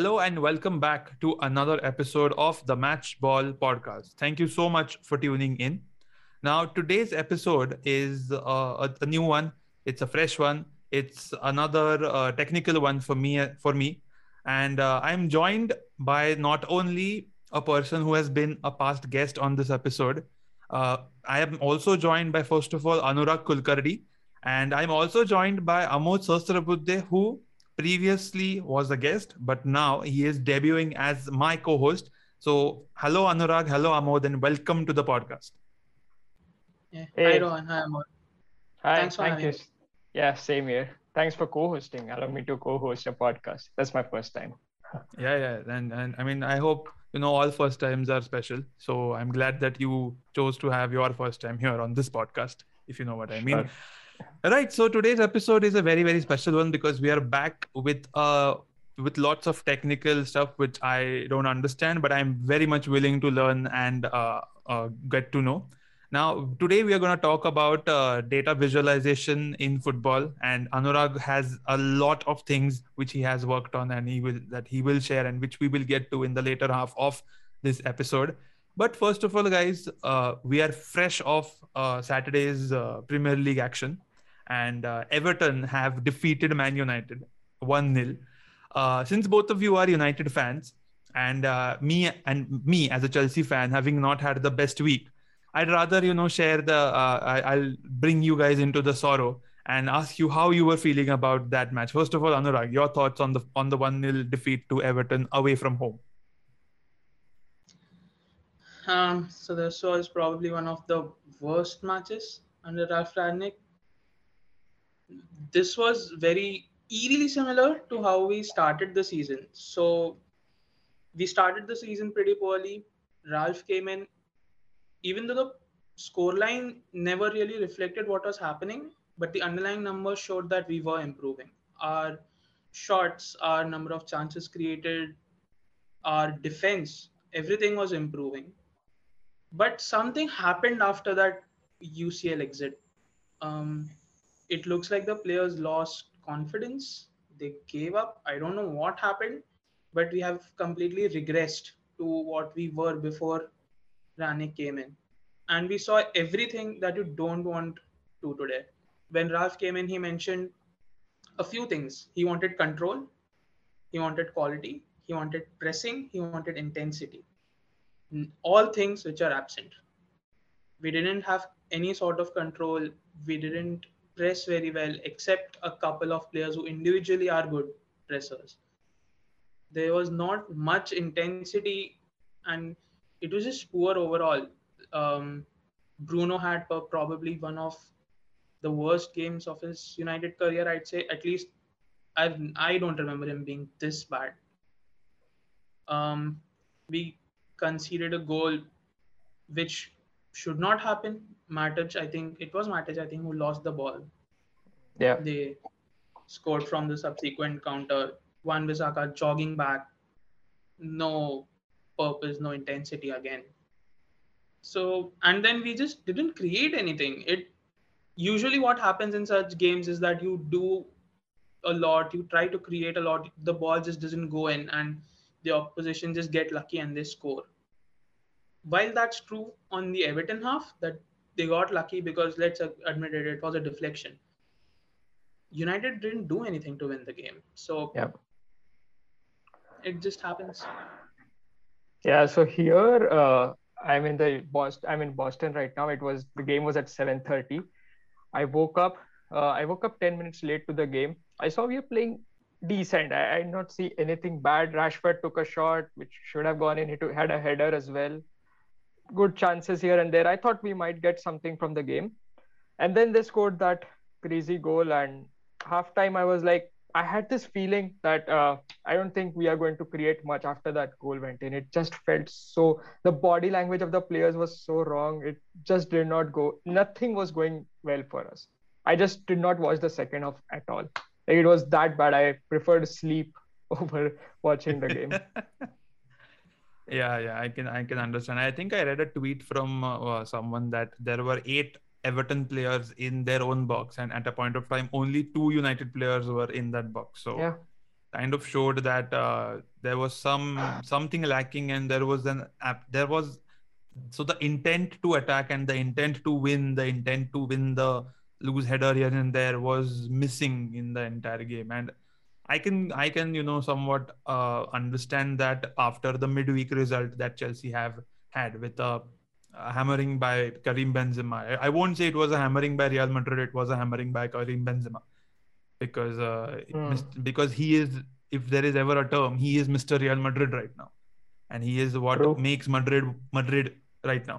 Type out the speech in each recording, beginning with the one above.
Hello and welcome back to another episode of the Match Ball podcast. Thank you so much for tuning in. Now, today's episode is uh, a, new one. It's a fresh one. It's another uh, technical one for me. For me, and uh, I'm joined by not only a person who has been a past guest on this episode. Uh, I am also joined by first of all Anuraag Kulkarni, and I'm also joined by Amod Sahasrabuddhe, who previously was a guest, but now he is debuting as my co-host. So, hello Anuraag, hello Amod, and welcome to the podcast. Yeah. Hey. Hi Rohan, hi Amod. Hi, Thanks for thank you. Me. Yeah, same here. Thanks for co-hosting. Allow me to co-host a podcast. That's my first time. yeah, yeah, and and I mean, I hope you know all first times are special. So I'm glad that you chose to have your first time here on this podcast. If you know what I mean. Sure. Right. So today's episode is a very very special one because we are back with uh with lots of technical stuff which I don't understand, but I'm very much willing to learn and uh, uh get to know. Now, today we are going to talk about uh, data visualization in football, and Anuraag has a lot of things which he has worked on, and he will that he will share, and which we will get to in the later half of this episode. But first of all, guys, uh, we are fresh off uh, Saturday's uh, Premier League action and uh, Everton have defeated Man United 1 0. Uh, since both of you are United fans, and uh, me and me as a Chelsea fan, having not had the best week, I'd rather you know share the. Uh, I, will bring you guys into the sorrow and ask you how you were feeling about that match. First of all, Anuraag, your thoughts on the on the one 0 defeat to Everton away from home. Um, so this was probably one of the worst matches under Ralf Rangnick this was very eerily similar to how we started the season. So we started the season pretty poorly. Ralf came in, even though the scoreline never really reflected what was happening, but the underlying numbers showed that we were improving. Our shots, our number of chances created, our defense, everything was improving. But something happened after that UCL exit. Um, it looks like the players lost confidence. They gave up. I don't know what happened, but we have completely regressed to what we were before Rangnick came in. And we saw everything that you don't want to today. When Ralf came in, he mentioned a few things. He wanted control, he wanted quality, he wanted pressing, he wanted intensity. All things which are absent. We didn't have any sort of control. We didn't press very well, except a couple of players who individually are good pressers. There was not much intensity, and it was just poor overall. Um, Bruno had probably one of the worst games of his United career. I'd say at least I I don't remember him being this bad. Um, we conceded a goal which should not happen. Matic, I think it was Matic, I think, who lost the ball. Yeah. They scored from the subsequent counter. Wan-Bissaka jogging back, no purpose, no intensity again. So, and then we just didn't create anything. It usually what happens in such games is that you do a lot, you try to create a lot, the ball just doesn't go in, and the opposition just get lucky and they score while that's true on the Everton half, that they got lucky because let's admit it, it was a deflection. United didn't do anything to win the game. So yep. it just happens. Yeah, so here uh, I'm in the Boston I'm in Boston right now. It was the game was at 7:30. I woke up uh, I woke up 10 minutes late to the game. I saw we were playing decent. I, I did not see anything bad. Rashford took a shot which should have gone in. He took, had a header as well good chances here and there. I thought we might get something from the game. And then they scored that crazy goal. And halftime, I was like, I had this feeling that uh, I don't think we are going to create much after that goal went in. It just felt so, the body language of the players was so wrong. It just did not go, nothing was going well for us. I just did not watch the second half at all. It was that bad. I preferred sleep over watching the game. yeah yeah i can i can understand. I think i read a tweet from uh, uh, someone that there were eight everton players in their own box and at a point of time only two united players were in that box. So yeah. kind of showed that uh, there was some something lacking and there was an app there was so the intent to attack and the intent to win the intent to win the loose header here and there was missing in the entire game. And i can i can you know somewhat uh, understand that after the midweek result that chelsea have had with a, a hammering by karim benzema I, I won't say it was a hammering by real madrid it was a hammering by karim benzema because uh, Hmm. because he is if there is ever a term he is Mr. Real Madrid right now and he is what True. makes Madrid Madrid right now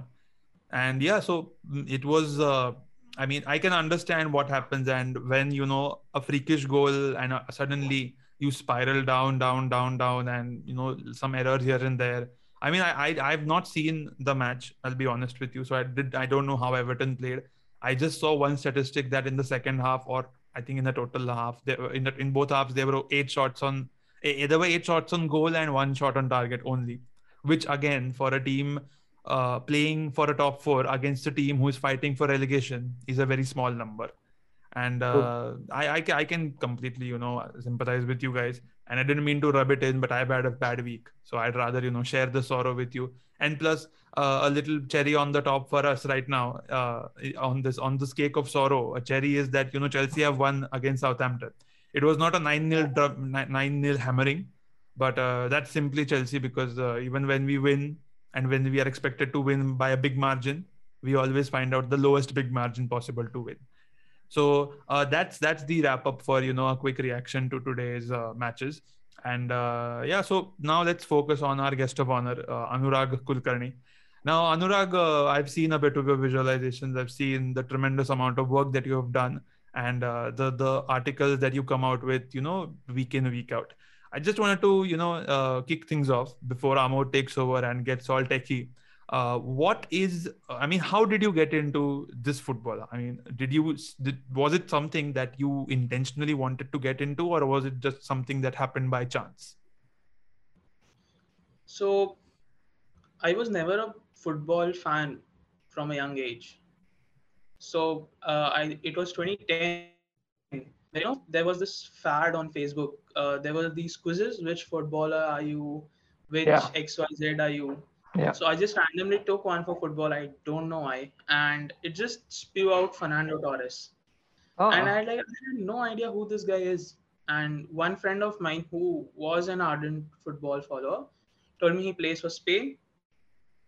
and yeah so mm, it was uh, I mean I can understand what happens and when you know a freakish goal and uh, suddenly you spiral down down down down and you know some errors here and there I mean I, I I've not seen the match I'll be honest with you so I did I don't know how Everton played I just saw one statistic that in the second half, or I think in the total half, were, in the, in both halves there were eight shots on. eh, There were eight shots on goal and one shot on target only, which again for a team uh, playing for a top four against a team who is fighting for relegation is a very small number. And uh, I, I I can completely you know sympathize with you guys. And I didn't mean to rub it in, but I've had a bad week, so I'd rather you know share the sorrow with you. And plus, uh, a little cherry on the top for us right now uh, on this on this cake of sorrow. A cherry is that you know Chelsea have won against Southampton. It was not a nine 0 nine 0 hammering, but uh, that's simply Chelsea because uh, even when we win and when we are expected to win by a big margin, we always find out the lowest big margin possible to win. So uh, that's that's the wrap up for you know a quick reaction to today's uh, matches. And uh, yeah, so now let's focus on our guest of honor, uh, Anuraag Kulkarni. Now, Anuraag, uh, I've seen a bit of your visualizations. I've seen the tremendous amount of work that you have done and uh, the the articles that you come out with, you know, week in week out. I just wanted to, you know, uh, kick things off before Amod takes over and gets all techie. Uh, what is? I mean, how did you get into this football? I mean, did you did, was it something that you intentionally wanted to get into, or was it just something that happened by chance? So I was never a football fan from a young age. So uh, I it was 2010. You know, there was this fad on Facebook. Uh, there were these quizzes: which footballer are you? Which Yeah. XYZ are you? Yeah. So I just randomly took one for football. I don't know why, and it just spew out Fernando Torres. Ah, and I like I had no idea who this guy is. And one friend of mine who was an ardent football follower told me he plays for Spain.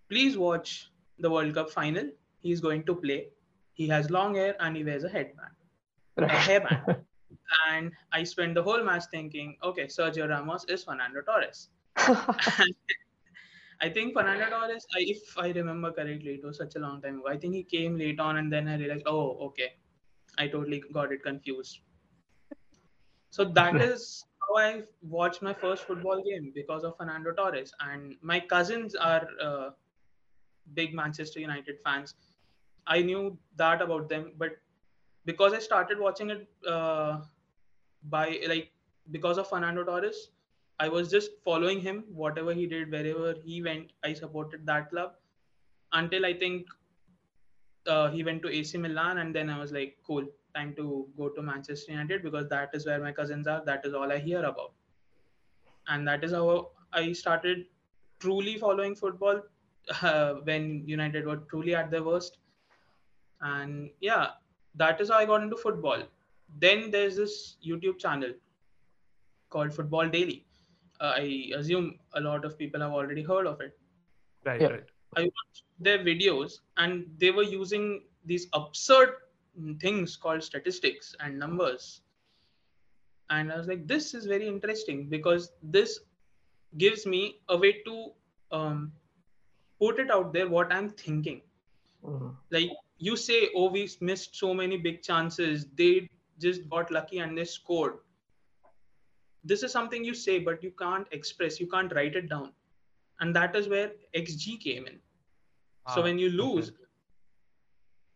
Please watch the World Cup final. He's going to play. He has long hair and he wears a headband, a hairband. and I spent the whole match thinking, okay, Sergio Ramos is Fernando Torres. I think Fernando Torres, I, if I remember correctly, it was such a long time ago. I think he came late on, and then I realized, oh, okay, I totally got it confused. So that is how I watched my first football game because of Fernando Torres. And my cousins are uh, big Manchester United fans. I knew that about them, but because I started watching it uh, by like because of Fernando Torres, I was just following him, whatever he did, wherever he went, I supported that club until I think uh, he went to AC Milan, and then I was like, cool, time to go to Manchester United because that is where my cousins are. That is all I hear about, and that is how I started truly following football uh, when United were truly at their worst. And yeah, that is how I got into football. Then there's this YouTube channel called Football Daily. Uh, I assume a lot of people have already heard of it. Right, Yeah. right. I watched their videos and they were using these absurd things called statistics and numbers. And I was like, this is very interesting because this gives me a way to um, put it out there what I'm thinking. Mhm. Like you say, oh, we missed so many big chances. They just got lucky and they scored. This is something you say, but you can't express, you can't write it down. And that is where XG came in. So Ah, when you okay. lose,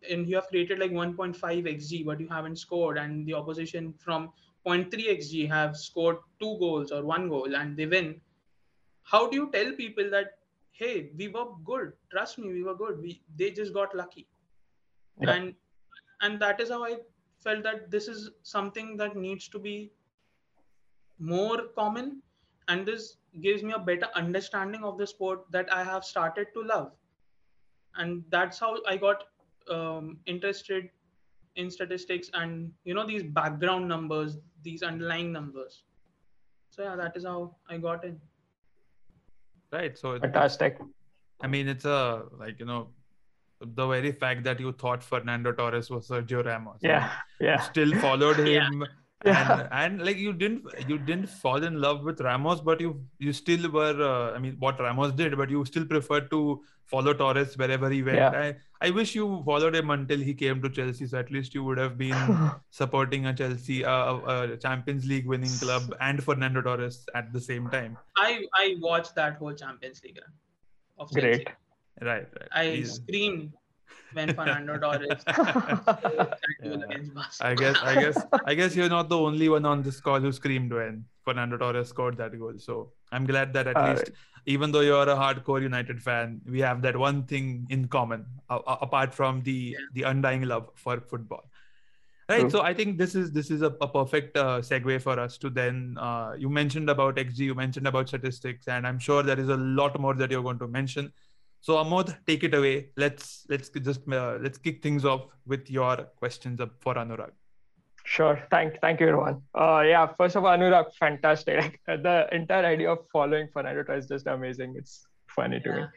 and you have created like 1.5 xg, but you haven't scored, and the opposition from 0.3 xg have scored two goals or one goal, and they win. How do you tell people that hey, we were good? Trust me, we were good. We they just got lucky, Yeah. and and that is how I felt that this is something that needs to be more common and this gives me a better understanding of the sport that i have started to love. And that's how i got um, interested in statistics and you know these background numbers these underlying numbers. So yeah that is how i got in. Right. So fantastic. I mean it's a like you know the very fact that you thought fernando torres was sergio ramos yeah yeah still followed him Yeah yeah. and, and like you didn't you didn't fall in love with Ramos, but you you still were. Uh, I mean, what Ramos did, but you still preferred to follow Torres wherever he went. Yeah. I, I wish you followed him until he came to Chelsea. So at least you would have been supporting a Chelsea, uh, a Champions League winning club, and Fernando Torres at the same time. i i watched that whole champions league run of Chelsea. great Right, right. i He's- screamed when fernando torres Yeah. against Barca. I guess, I guess, I guess you're not the only one on this call who screamed when Fernando Torres scored that goal. So I'm glad that at All least, even though you're a hardcore United fan, we have that one thing in common, uh, apart from the Yeah. the undying love for football. Right. True. So I think this is this is a, a perfect uh, segue for us to then. Uh, you mentioned about XG, you mentioned about statistics, and I'm sure there is a lot more that you're going to mention. So Amod, take it away. Let's let's just uh, let's kick things off with your questions up for Anuraag. Sure. Thank, thank you, everyone. Uh, yeah. First of all, Anuraag, fantastic. Like the entire idea of following Fernando Torres is just amazing. It's funny to me. Yeah.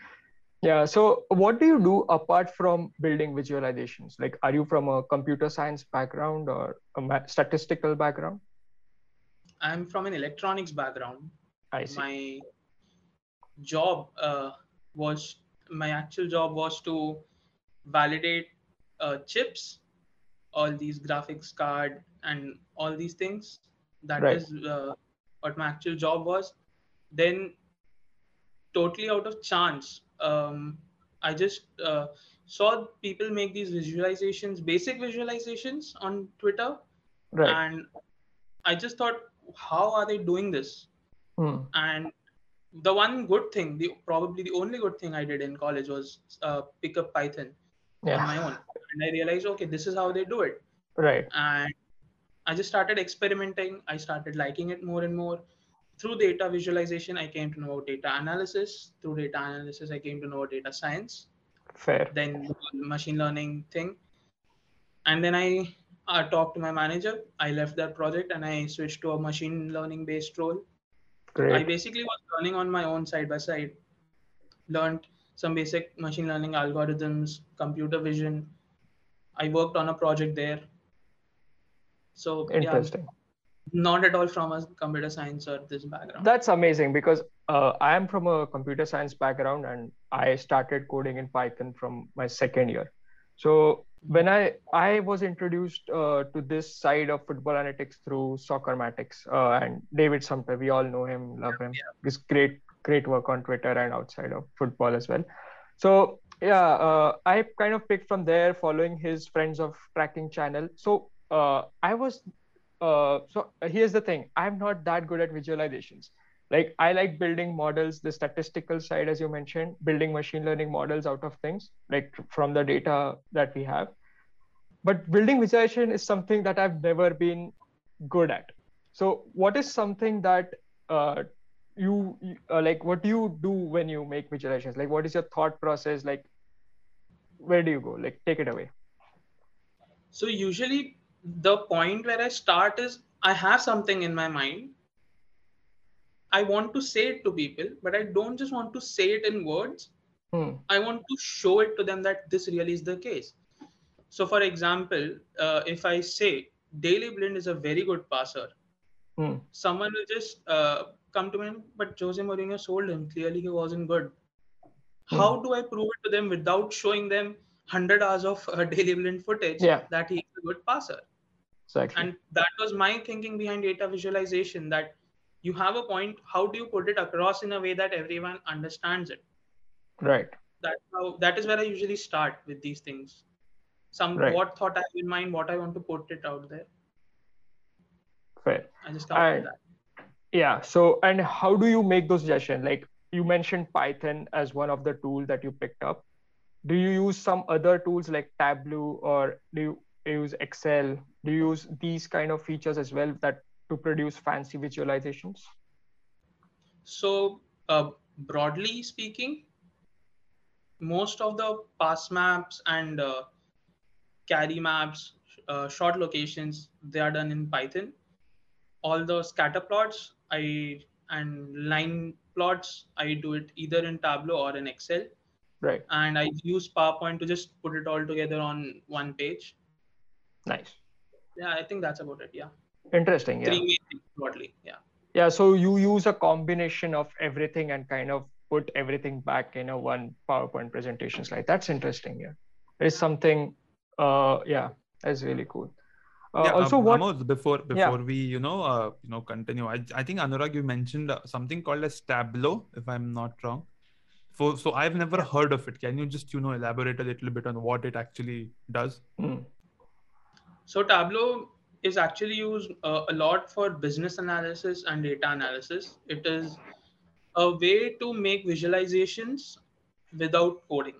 Yeah. So, what do you do apart from building visualizations? Like, are you from a computer science background or a ma- statistical background? i'm from an electronics background I see. my job uh, was my actual job was to validate uh, chips all these graphics card and all these things That Right. is uh, what my actual job was then totally out of chance um, i just uh, saw people make these visualizations basic visualizations on twitter Right. and i just thought how are they doing this Hmm. and the one good thing the probably the only good thing i did in college was uh, pick up python on my own. And i realized okay this is how they do it. Right. and i just started experimenting. I started liking it more and more. Through data visualization i came to know about data analysis. Through data analysis i came to know about data science. Fair. then the machine learning thing. And then i uh, talked to my manager. I left that project and i switched to a machine learning based role I basically was learning on my own side by side. Learned some basic machine learning algorithms, computer vision. I worked on a project there. So yeah, Interesting. not at all from a computer science or this background. That's amazing because uh, I am from a computer science background and I started coding in Python from my second year. So when I I was introduced uh, to this side of football analytics through Soccermatics uh, and David Sumpter, we all know him, love him. He's great great work on Twitter and outside of football as well. So yeah, uh, I kind of picked from there, following his Friends of Tracking channel. So uh, I was uh, so here's the thing: I'm not that good at visualizations like i like building models the statistical side as you mentioned building machine learning models out of things like from the data that we have. But building visualization is something that i've never been good at. So what is something that uh, you uh, like what do you do when you make visualizations? Like what is your thought process? Like where do you go? Like take it away. So usually the point where I start is I have something in my mind. I want to say it to people, but I don't just want to say it in words. hmm. I want to show it to them that this really is the case. So, for example, uh, if I say Daley Blind is a very good passer, Hmm. someone will just uh, come to me, but Jose Mourinho sold him. Clearly, he wasn't good. How do I prove it to them without showing them 100 hours of uh, Daley Blind footage Yeah. that he's a good passer? exactly And that was my thinking behind data visualization that you have a point. How do you put it across in a way that everyone understands it? right that's how that is where I usually start with these things. Some Right. what thought I have in mind, what I want to put it out there. fair I just I- with that. yeah so and how do you make those suggestions like you mentioned python as one of the tools that you picked up do you use some other tools like tableau or do you use excel do you use these kind of features as well that to produce fancy visualizations? So, uh, broadly speaking, most of the pass maps and uh, carry maps, uh, short locations, they are done in Python. All the scatter plots, I and line plots, I do it either in Tableau or in Excel. Right. And I use PowerPoint to just put it all together on one page. Nice. Yeah, I think that's about it. Yeah. Interesting. Yeah. Three main things broadly. Yeah. Yeah. So you use a combination of everything and kind of put everything back in a one PowerPoint presentation slide. That's interesting. Yeah. There's something. Uh, yeah, that's really cool. Uh, yeah, also, um, what? Amod, before before Yeah. we you know uh, you know continue, I, I think Anuraag you mentioned uh, something called as Tableau, if I'm not wrong. So so I've never heard of it. Can you just you know elaborate a little bit on what it actually does? Hmm, So Tableau is actually used uh, a lot for business analysis and data analysis. It is a way to make visualizations without coding.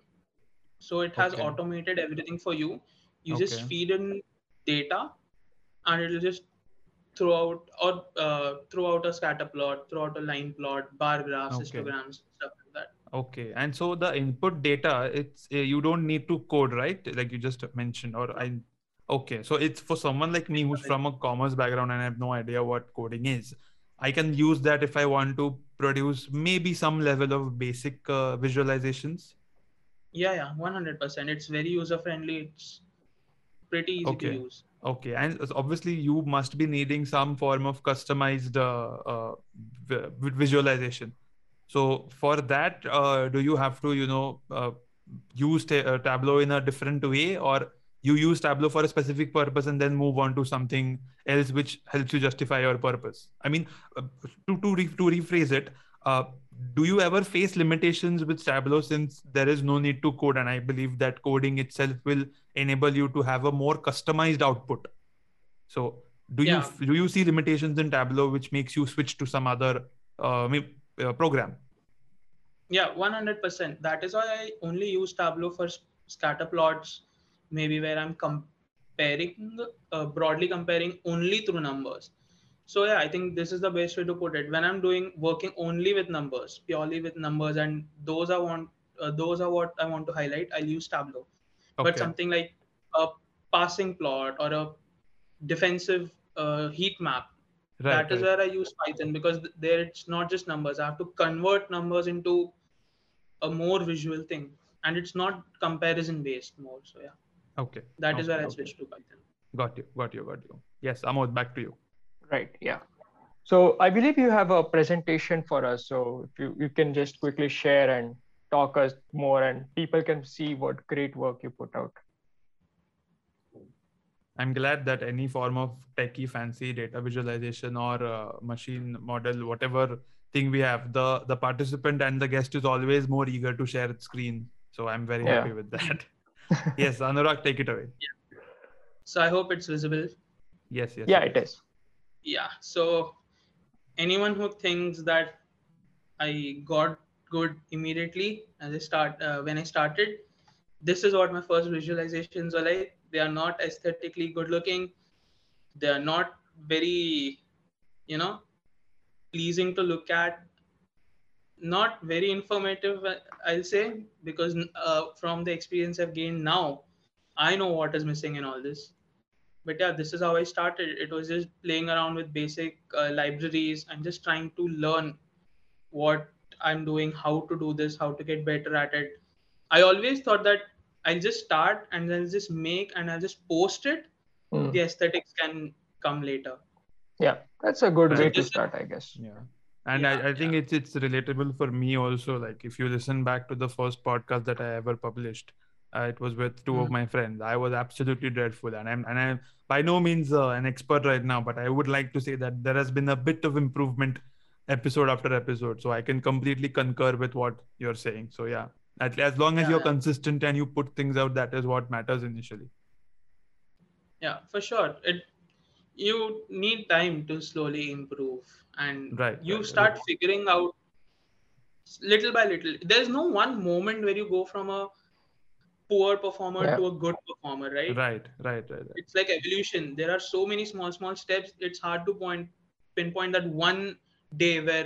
So it has Okay. automated everything for you. You just feed in data, and it'll just throw out or uh, throw out a scatter plot, throw out a line plot, bar graphs, Okay. histograms, stuff like that. Okay, and so the input data, it's uh, you don't need to code, right? Like you just mentioned, or I. Okay, so it's for someone like me who's from a commerce background and I have no idea what coding is. I can use that if I want to produce maybe some level of basic uh, visualizations. Yeah, yeah, one hundred percent. It's very user friendly. It's pretty easy Okay. to use. Okay, and obviously you must be needing some form of customized uh, uh, visualization. So for that, uh, do you have to, you know, uh, use ta- uh, Tableau in a different way, or you use Tableau for a specific purpose and then move on to something else which helps you justify your purpose? I mean, uh, to to, re- to rephrase it, uh, do you ever face limitations with Tableau since there is no need to code, and I believe that coding itself will enable you to have a more customized output. So do Yeah. you do you see limitations in Tableau which makes you switch to some other uh, uh, program? Yeah, 100%. That is why I only use Tableau for scatter plots, maybe where I'm comparing, uh, broadly comparing only through numbers. So yeah, I think this is the best way to put it. When I'm doing working only with numbers, purely with numbers, and those I want, uh, those are what I want to highlight. I'll use Tableau. But something like a passing plot or a defensive uh, heat map, Right, that is right. where I use Python because there it's not just numbers. I have to convert numbers into a more visual thing, and it's not comparison based more. So yeah, Okay. that is Okay, where I okay. switched to Python. Got you. Got you. Got you. Yes, Amod, back to you. Right. Yeah. So I believe you have a presentation for us. So if you, you can just quickly share and talk us more, and people can see what great work you put out. I'm glad that any form of techie fancy data visualization or uh, machine model, whatever thing we have, the the participant and the guest is always more eager to share its screen. So I'm very Yeah. happy with that. yes, Anuraag, take it away. So I hope it's visible. Yes, yes. yeah, it is. Yeah. So anyone who thinks that I got good immediately as I start uh, when I started, this is what my first visualizations were like. They are not aesthetically good looking. They are not very, you know, pleasing to look at. Not very informative, uh, I'll say, because uh, from the experience I've gained now, I know what is missing in all this but yeah this is how i started it was just playing around with basic uh, libraries and just trying to learn what i'm doing how to do this how to get better at it i always thought that i'll just start and then just make and i'll just post it Hmm. the aesthetics can come later Yeah, that's a good Right. way to this is- start, I guess. Yeah. And Yeah, I, I think it's it's relatable for me also. Like if you listen back to the first podcast that I ever published, uh, it was with two of Mhm. my friends. I was absolutely dreadful, and I'm and I'm by no means uh, an expert right now, but I would like to say that there has been a bit of improvement episode after episode. So I can completely concur with what you're saying. So yeah, at, as long as Yeah, you're yeah. consistent and you put things out, that is what matters initially. yeah for sure it you need time to slowly improve and Right, you right, start right. figuring out little by little there's no one moment where you go from a poor performer Yeah. to a good performer right Right, right, right, right. it's like evolution there are so many small small steps it's hard to point pinpoint that one day where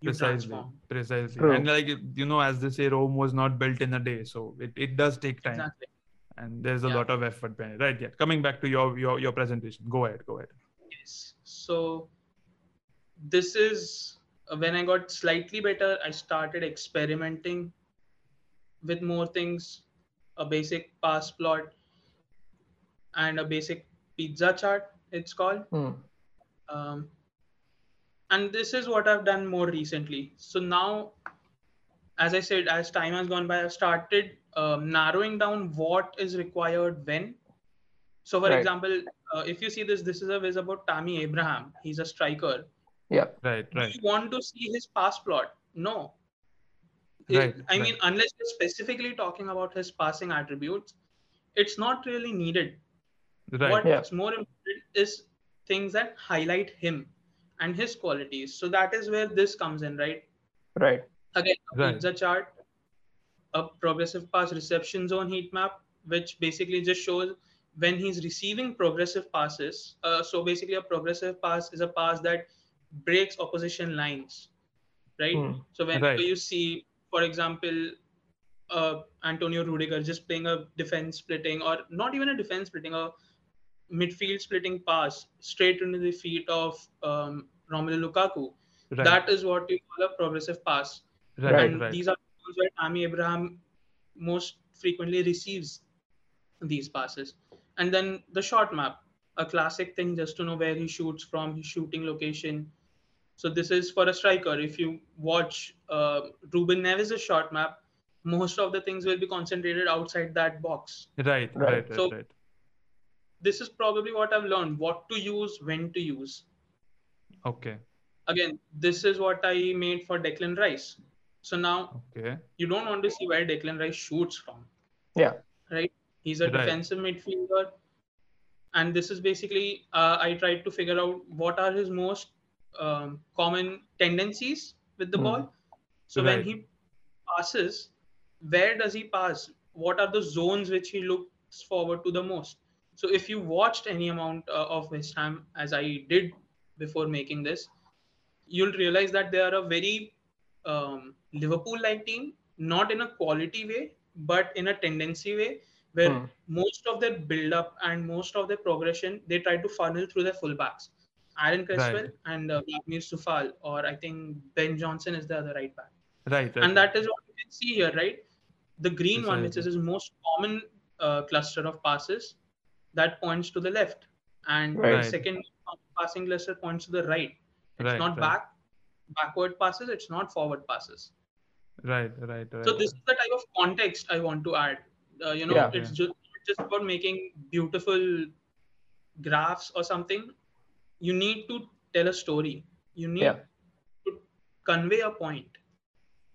you precisely transform. precisely True. and like you know as they say rome was not built in a day so it, it does take time Exactly. and there's a Yeah. lot of effort behind it right yeah coming back to your your your presentation go ahead go ahead Yes. So this is when I got slightly better. I started experimenting with more things, a basic pass plot, and a basic pizza chart. It's called. Hmm. um, and this is what i've done more recently so now as i said as time has gone by i've started um, narrowing down what is required when so for Right. example uh, if you see this this is a viz about tammy abraham he's a striker Yeah. right do right you want to see his pass plot no It- Right, i right. mean unless you're specifically talking about his passing attributes it's not really needed right what's more important is things that highlight him and his qualities so that is where this comes in right Right. again a Right. pizza chart a progressive pass reception zone heat map which basically just shows when he's receiving progressive passes uh, so basically a progressive pass is a pass that breaks opposition lines right Hmm. so when Right. you see for example uh, Antonio Rudiger just playing a defense splitting or not even a defense splitting a midfield splitting pass straight into the feet of um, Romelu Lukaku right that is what you call a progressive pass right Right. and right these are the ones where Tammy Abraham most frequently receives these passes. And then the shot map, a classic thing just to know where he shoots from, his shooting location. So this is for a striker. If you watch uh, Ruben Neves' shot map, most of the things will be concentrated outside that box. right right Right. right So- right This is probably what I've learned: what to use, when to use. okay Again, this is what I made for Declan Rice. So now okay you don't want to see where Declan Rice shoots from. Yeah. Right? He's a Right. defensive midfielder. And this is basically, uh, I tried to figure out what are his most um, common tendencies with the Hmm. ball. So Right. when he passes, where does he pass? What are the zones which he looks forward to the most? So if you watched any amount uh, of West Ham, as I did before making this, you'll realize that they are a very um, Liverpool-like team, not in a quality way, but in a tendency way, where Hmm. most of their build-up and most of their progression they try to funnel through their fullbacks. Aaron Cresswell Right. and uh, Vladimir Coufal, or I think Ben Johnson is the other right back. right right And that is what you can see here, right? The green one, which is his most common uh, cluster of passes, that points to the left, and the second passing cluster points to the right. It's right not back backward passes it's not forward passes right right right so this is the type of context i want to add uh, you know Yeah. it's just just about making beautiful graphs or something you need to tell a story you need Yeah. to convey a point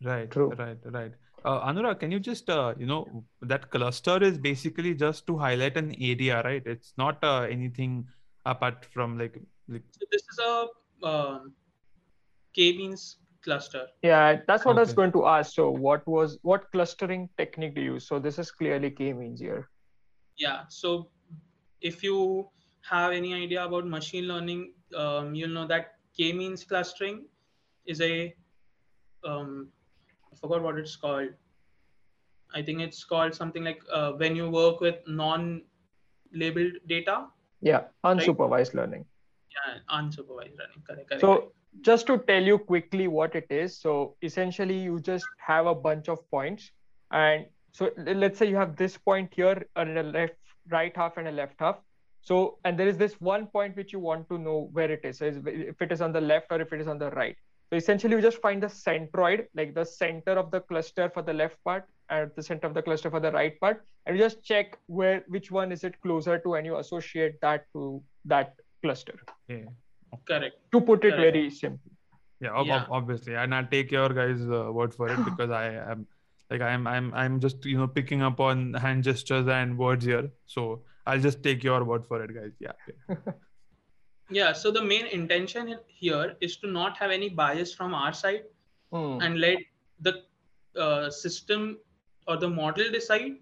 Right, True. right, right. Uh, Anuraag, can you just, uh, you know, that cluster is basically just to highlight an area, right? It's not uh, anything apart from like, like so this is a um, k-means cluster Yeah, that's what I was going to ask. So, what was what clustering technique do you use? So, this is clearly K means here. yeah so if you have any idea about machine learning um, you'll know that k-means clustering is a um, i forgot what it's called i think it's called something like uh, when you work with non-labeled data Yeah, unsupervised learning. yeah unsupervised learning correct, correct So, just to tell you quickly what it is. So, essentially, you just have a bunch of points, and so let's say you have this point here, a left, right half, and a left half. So, and there is this one point which you want to know where it is. So, is- if it is on the left or if it is on the right. So, essentially, you just find the centroid, like the center of the cluster for the left part, and the center of the cluster for the right part, and you just check where which one is it closer to, and you associate that to that cluster. yeah, correct To put it Correct. very simple. yeah, ob- Yeah. obviously, and I'll take your guys' uh, word for it because I am, like, I'm, I'm, I'm just, you know, picking up on hand gestures and words here. So I'll just take your word for it, guys. Yeah. yeah. yeah so the main intention here is to not have any bias from our side Hmm. and let the uh, system or the model decide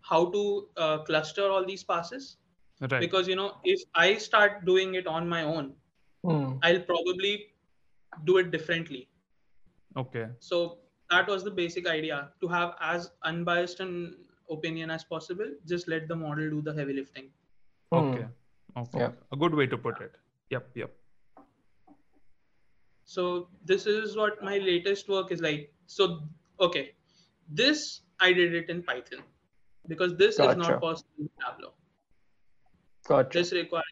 how to uh, cluster all these passes Right. because you know if i start doing it on my own Hmm. I'll probably do it differently. Okay. So that was the basic idea to have as unbiased an opinion as possible. Just let the model do the heavy lifting. Hmm. Okay. Okay. Yeah. A good way to put it. Yep. Yep. So this is what my latest work is like. So okay, this I did it in Python because this is not possible in Tableau. Gotcha. This requires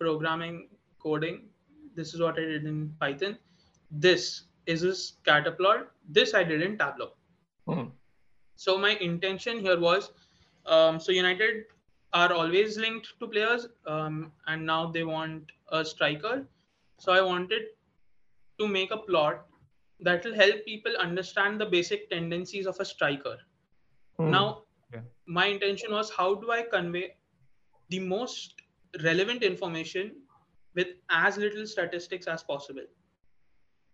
programming, coding. This is what I did in Python. This is a scatterplot. This I did in Tableau. Hmm. So my intention here was, um, so United are always linked to players, um, and now they want a striker. So I wanted to make a plot that will help people understand the basic tendencies of a striker. Hmm. Now, Okay. my intention was how do I convey the most relevant information with as little statistics as possible.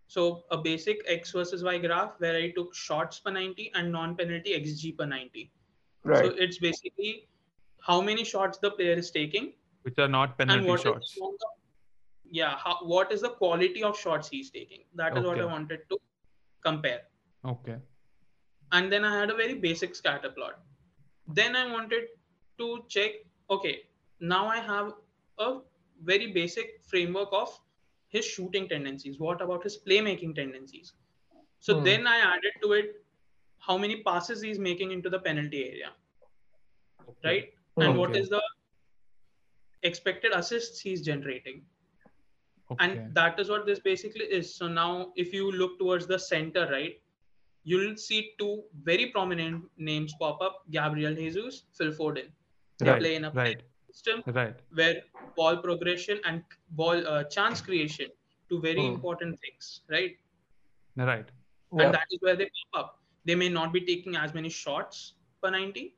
So a basic X versus Y graph where I took shots per 90 and non-penalty XG per 90. Right. So it's basically how many shots the player is taking Which are not and penalty shots. the amount yeah, how, what is the quality of shots he's taking? That is what I wanted to compare. Okay. and then I had a very basic scatter plot. Then I wanted to check, okay, now I have a very basic framework of his shooting tendencies. What about his playmaking tendencies? So Hmm. then I added to it how many passes he's making into the penalty area, right? And what Okay. is the expected assists he's generating? Okay. and that is what this basically is so now if you look towards the center right you'll see two very prominent names pop up gabriel jesus phil foden they right. play in a right. System Right. where ball progression and ball uh, chance creation two very Hmm. important things right Right. Yeah. and that is where they pop up they may not be taking as many shots per 90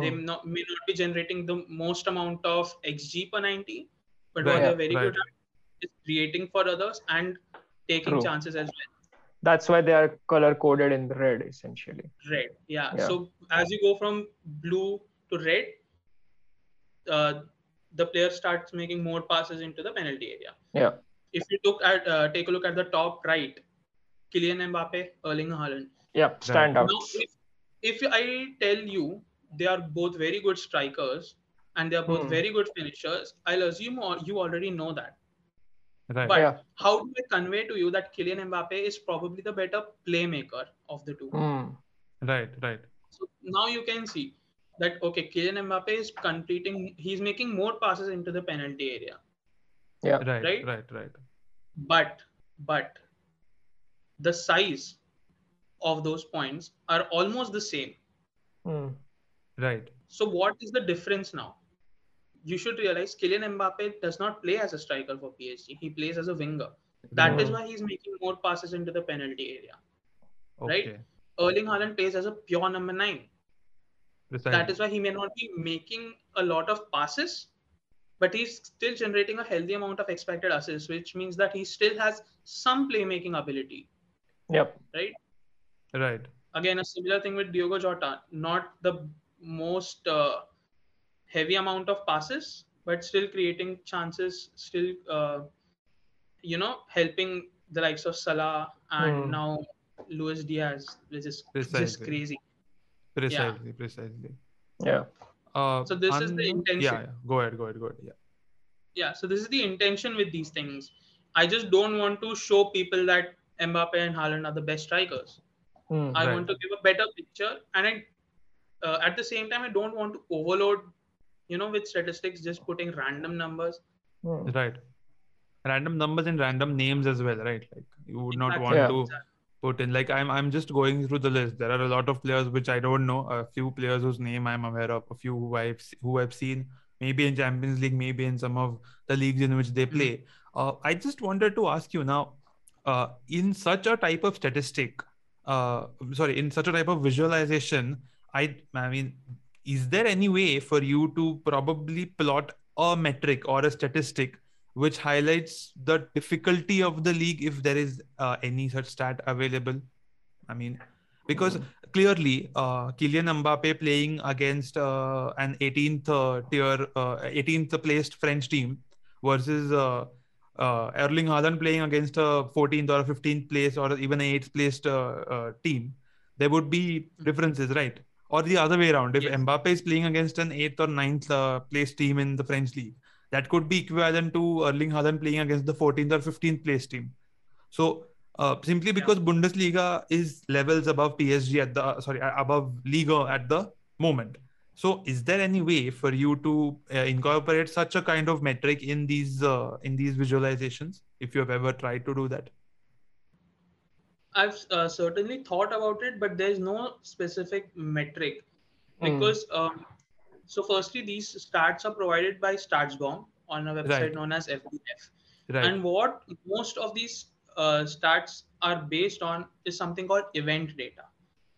they Hmm. not, may not be generating the most amount of xg per 90 but Right, what they're very right. good at is creating for others and taking True. chances as well That's why they are color coded in red, essentially. red yeah. Yeah. so as you go from blue to red uh, the player starts making more passes into the penalty area Yeah. if you look at uh, take a look at the top right Kylian Mbappe Erling Haaland Yep. Standouts. now if, if I tell you they are both very good strikers and they are both Hmm. very good finishers I'll assume you already know that Right. but Yeah. how do I convey to you that Kylian Mbappe is probably the better playmaker of the two Hmm. Right. Right. So now you can see that okay, Kylian Mbappe is completing, he's making more passes into the penalty area. Yeah. Right. Right? Right. Right. But but the size of those points are almost the same. Hmm. Right. So what is the difference now? You should realize Kylian Mbappe does not play as a striker for PSG. He plays as a winger. That is Hmm. why he's making more passes into the penalty area. Okay. right? Erling Haaland plays as a pure number nine. Precisely. That is why he may not be making a lot of passes, but he's still generating a healthy amount of expected assists, which means that he still has some playmaking ability, Yep. right? Right. Again, a similar thing with Diogo Jota, not the most uh, heavy amount of passes, but still creating chances, still, uh, you know, helping the likes of Salah and Hmm. now Luis Diaz, which is just crazy. Precisely. Precisely. Yeah. Uh, So this is the intention. Yeah, yeah. Go ahead. Go ahead. Go ahead. Yeah. yeah so this is the intention with these things i just don't want to show people that mbappe and haaland are the best strikers Hmm. i Right. want to give a better picture and I, uh, at the same time i don't want to overload you know with statistics just putting random numbers Hmm. Right. Random numbers and random names as well, right? Like you would not Exactly. want Yeah. to put in like I'm I'm just going through the list. There are a lot of players which I don't know. A few players whose name I'm aware of. A few who I've who I've seen maybe in Champions League, maybe in some of the leagues in which they play. Uh, I just wanted to ask you now, uh, in such a type of statistic, uh, sorry, in such a type of visualization, I I mean, is there any way for you to probably plot a metric or a statistic which highlights the difficulty of the league if there is uh, any such stat available i mean because clearly uh, Kylian Mbappe playing against uh, an 18th uh, tier uh, 18th placed French team versus uh, uh, Erling Haaland playing against a 14th or a 15th place or even an 8th placed uh, uh, team, there would be differences, right? Or the other way around. If Yes. Mbappe is playing against an 8th or 9th uh, place team in the French league, that could be equivalent to Erling Haaland playing against the 14th or 15th place team. So uh, simply because Bundesliga is levels above PSG at the uh, sorry uh, above Liga at the moment. So is there any way for you to uh, incorporate such a kind of metric in these uh, in these visualizations? If you have ever tried to do that, I've uh, certainly thought about it, but there's no specific metric Hmm. because um, so firstly these stats are provided by StatsBomb on a website Right. known as FDF, right? and what most of these uh, stats are based on is something called event data.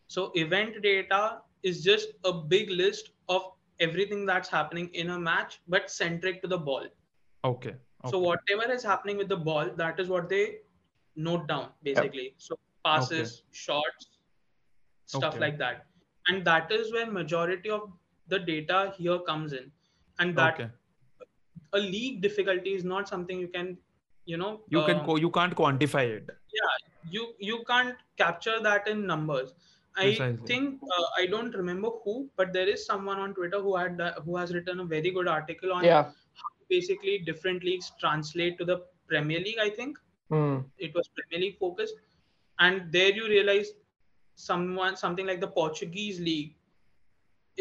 So event data is just a big list of everything that's happening in a match, but centric to the ball. okay. okay. So whatever is happening with the ball, that is what they note down basically. So passes, shots, stuff Okay. like that, and that is where majority of the data here comes in, and that okay. a league difficulty is not something you can, you know, You can um, co- you can't quantify it. Yeah you you can't capture that in numbers. I Precisely. think uh, I don't remember who, but there is someone on Twitter who had who has written a very good article on Yeah. how basically different leagues translate to the Premier League. I think Hmm. it was Premier League focused, and there you realize someone something like the Portuguese league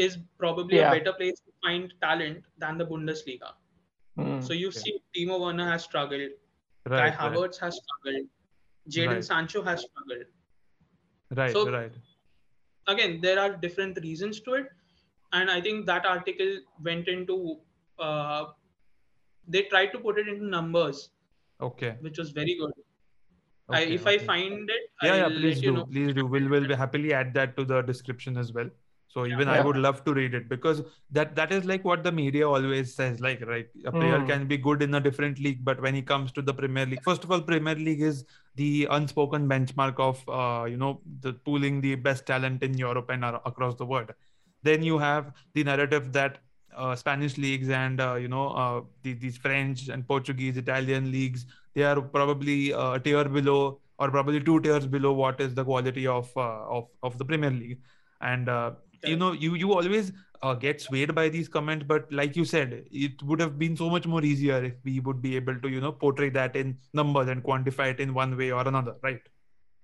is probably Yeah. a better place to find talent than the Bundesliga. Hmm. So you Okay. see, Timo Werner has struggled, Kai Right. Right. Havertz has struggled, Jadon Right. Sancho has struggled. Right. So- right. Again, there are different reasons to it, and I think that article went into. Uh, they tried to put it into numbers, Okay. which was very good. I, okay, if I find it, yeah, yeah, I'll please let you do. know. Please do. We'll will happily add that to the description as well. So even I would love to read it because that that is like what the media always says. Like, right, a player Hmm. can be good in a different league, but when he comes to the Premier League, first of all, Premier League is the unspoken benchmark of uh, you know the pooling the best talent in Europe and across the world. Then you have the narrative that uh, Spanish leagues and uh, you know uh, the, these French and Portuguese, Italian leagues, they are probably uh, a tier below or probably two tiers below what is the quality of uh, of of the Premier League. And uh, you know, you you always uh, get swayed by these comments, but like you said, it would have been so much more easier if we would be able to you know portray that in numbers and quantify it in one way or another, right?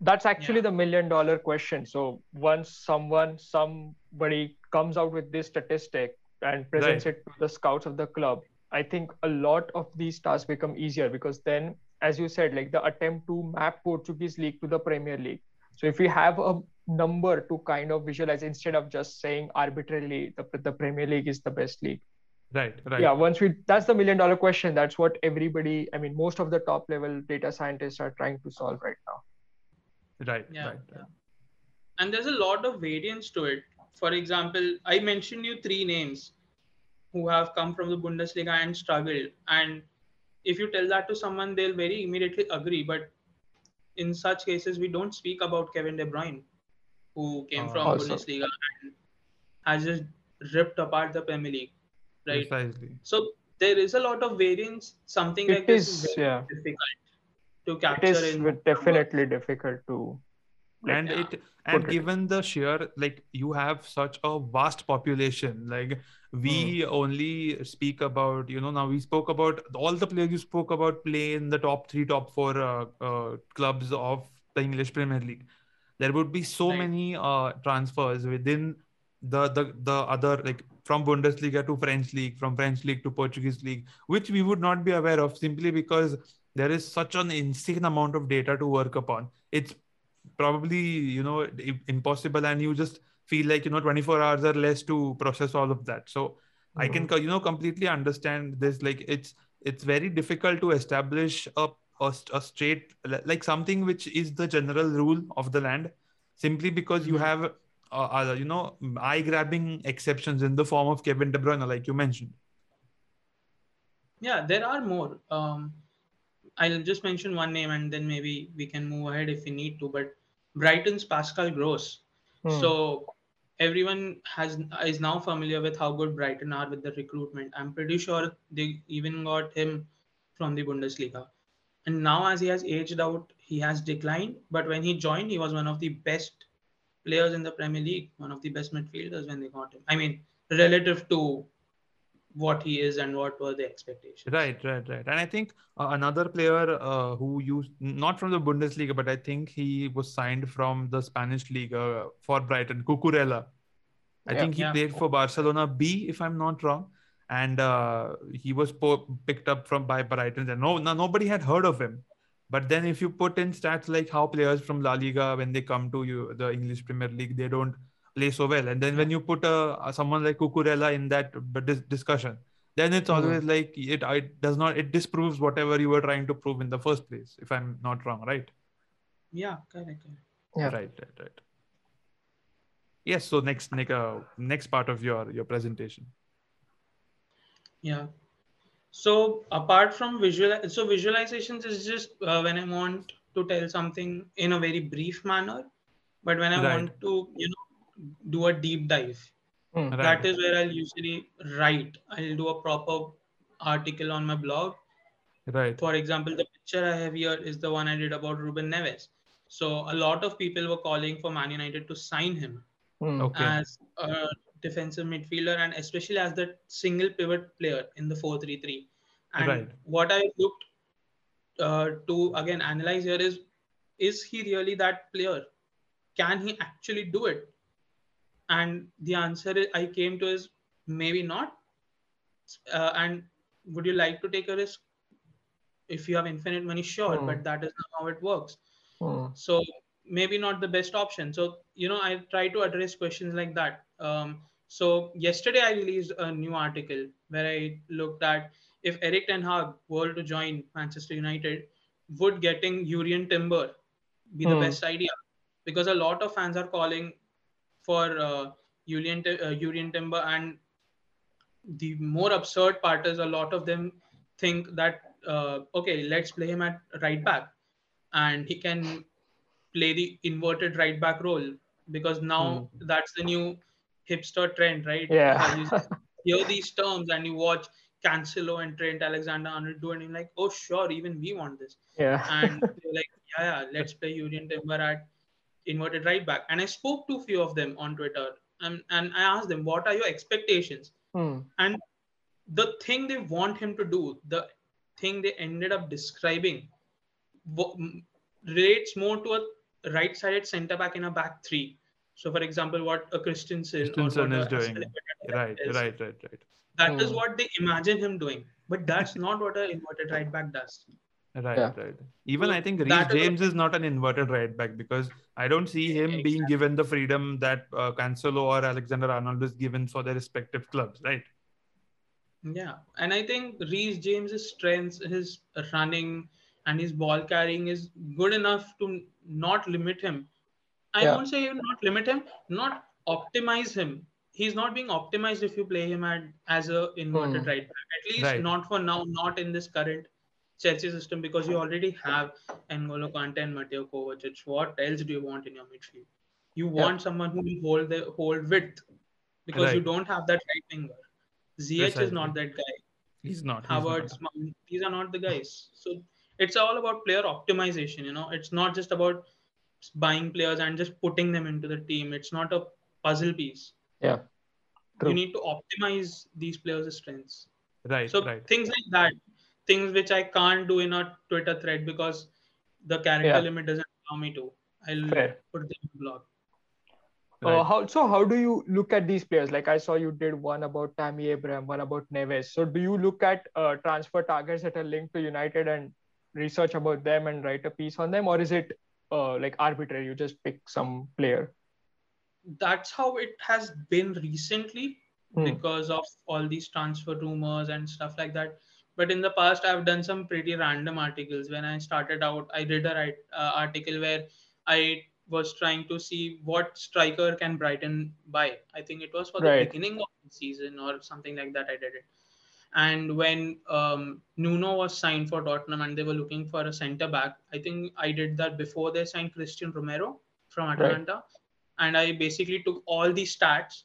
That's actually Yeah. the million dollar question. So once someone, somebody comes out with this statistic and presents it to the scouts of the club, I think a lot of these tasks become easier because then, as you said, like the attempt to map Portuguese league to the Premier League. So if we have a number to kind of visualize instead of just saying arbitrarily the, the Premier League is the best league. Right, right. Yeah, once we that's the million dollar question. That's what everybody, I mean, most of the top level data scientists are trying to solve right now. right, Yeah, right, yeah. And there's a lot of variance to it. For example, I mentioned you three names who have come from the Bundesliga and struggled. And if you tell that to someone, they'll very immediately agree. But in such cases, we don't speak about Kevin De Bruyne, who came Uh, from Also. Bundesliga and has just ripped apart the Premier League, right? Precisely. So there is a lot of variance. Something It like this is, is very yeah. difficult to It capture is in with- definitely difficult to. like, and yeah, it and put it. given the sheer like you have such a vast population like we Hmm. only speak about you know now we spoke about all the players you spoke about play in the top three top four uh, uh, clubs of the english premier league there would be so Right. many uh, transfers within the the the other like from bundesliga to french league from french league to portuguese league which we would not be aware of simply because there is such an insane amount of data to work upon. It's probably you know impossible and you just feel like you know 24 hours or less to process all of that. So i can you know completely understand this. Like it's it's very difficult to establish a, a, a straight like something which is the general rule of the land simply because you Mhm. have uh, uh, you know eye grabbing exceptions in the form of kevin de bruyne like you mentioned Yeah, there are more. Um, I'll just mention one name and then maybe we can move ahead if we need to. But Brighton's Pascal Gross. Hmm. So everyone has is now familiar with how good Brighton are with the recruitment. I'm pretty sure they even got him from the Bundesliga. And now as he has aged out, he has declined. But when he joined, he was one of the best players in the Premier League, one of the best midfielders when they got him. I mean, relative to what he is and what were the expectations. Right, right, right. And I think uh, another player uh, who used not from the Bundesliga, but I think he was signed from the Spanish league uh, for Brighton, Cucurella. I yeah, think he yeah. played for Barcelona B, if I'm not wrong, and uh, he was po- picked up from by Brighton. And no, no, nobody had heard of him. But then, if you put in stats like how players from La Liga, when they come to you, the English Premier League, they don't play so well. And then when you put a, a someone like Cucurella in that discussion, then it's mm-hmm. always like it, it does not it disproves whatever you were trying to prove in the first place. If I'm not wrong, right? Yeah, correct. correct. Yeah. Right, right, right. Yes. So next, next, uh, next part of your your presentation. Yeah. So apart from visual, so visualizations is just uh, when I want to tell something in a very brief manner, but when I right. want to, you know, do a deep dive. Mm, right. That is where I'll usually write. I'll do a proper article on my blog. Right. For example, the picture I have here is the one I did about Ruben Neves. So a lot of people were calling for Man United to sign him mm, okay. as a defensive midfielder and especially as the single pivot player in the 4-3-3. And right. what I looked uh, to again analyze here is is he really that player? Can he actually do it? and the answer i came to is maybe not uh, and would you like to take a risk if you have infinite money sure mm. but that is not how it works mm. so maybe not the best option so you know i try to address questions like that um, so yesterday i released a new article where i looked at if erik ten hag were to join manchester united would getting Jurrien Timber be the mm. best idea because a lot of fans are calling for uh, Julian, uh, Timber. And the more absurd part is a lot of them think that, uh, okay, let's play him at right back. And he can play the inverted right back role because now mm. that's the new hipster trend, right? Yeah. you hear these terms and you watch Cancelo and Trent Alexander Arnold do and you're like, oh, sure, even we want this. Yeah. And you're like, yeah, yeah, let's play Jurrien Timber at inverted right back. And I spoke to a few of them on Twitter and, and I asked them, what are your expectations? Hmm. And the thing they want him to do, the thing they ended up describing, relates more to a right sided center back in a back three. So, for example, what a Christensen, Christensen is doing. Right, is, right, right, right. That hmm. is what they imagine him doing. But that's not what an inverted right back does. Right, yeah. right. Even so I think Reece James is, is not an inverted right back because I don't see him exactly. being given the freedom that uh, Cancelo or Alexander Arnold is given for their respective clubs, right? Yeah, and I think Reece James's strengths, his running and his ball carrying is good enough to not limit him. I yeah. won't say not limit him, not optimize him. He's not being optimized if you play him at, as a inverted hmm. right back. At least right. not for now, not in this current Chelsea system because you already have N'Golo Kante and Mateo Kovacic. What else do you want in your midfield? You want yeah. someone who will hold the hold width because right. you don't have that right winger. Ziyech is not that guy. He's not. Havertz, these are not the guys. So it's all about player optimization. You know, it's not just about buying players and just putting them into the team. It's not a puzzle piece. Yeah. True. You need to optimize these players' strengths. Right. So right. things like that things which I can't do in a Twitter thread because the character yeah. limit doesn't allow me to. I'll Fair. put them in the blog. Right. Uh, how so? How do you look at these players? Like I saw you did one about Tammy Abraham, one about Neves. So do you look at uh, transfer targets that are linked to United and research about them and write a piece on them, or is it uh, like arbitrary? You just pick some player. That's how it has been recently hmm. because of all these transfer rumors and stuff like that but in the past i've done some pretty random articles when i started out i did a write, uh, article where i was trying to see what striker can brighton buy i think it was for the right. beginning of the season or something like that i did it and when um, nuno was signed for tottenham and they were looking for a center back i think i did that before they signed Cristian romero from atalanta right. and i basically took all these stats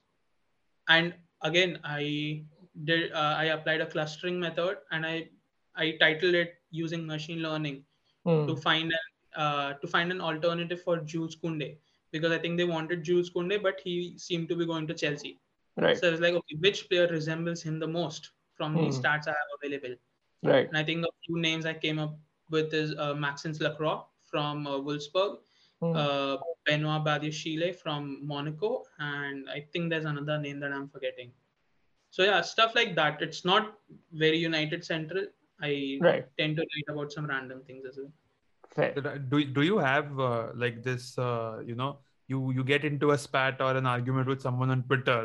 and again i did uh, I applied a clustering method and I I titled it using machine learning Hmm. to find an uh, to find an alternative for Jules Koundé because I think they wanted Jules Koundé, but he seemed to be going to Chelsea. Right. So it's like, okay, which player resembles him the most from the Hmm. stats I have available? Right. And I think the few names I came up with is uh, Maxence Lacroix from uh, Wolfsburg, Hmm. uh, Benoit Badiashile from Monaco, and I think there's another name that I'm forgetting. So yeah, stuff like that. It's not very United Central. I Right. tend to write about some random things as well. Fair. Uh, Do do you have uh, like this? Uh, you know, you you get into a spat or an argument with someone on Twitter,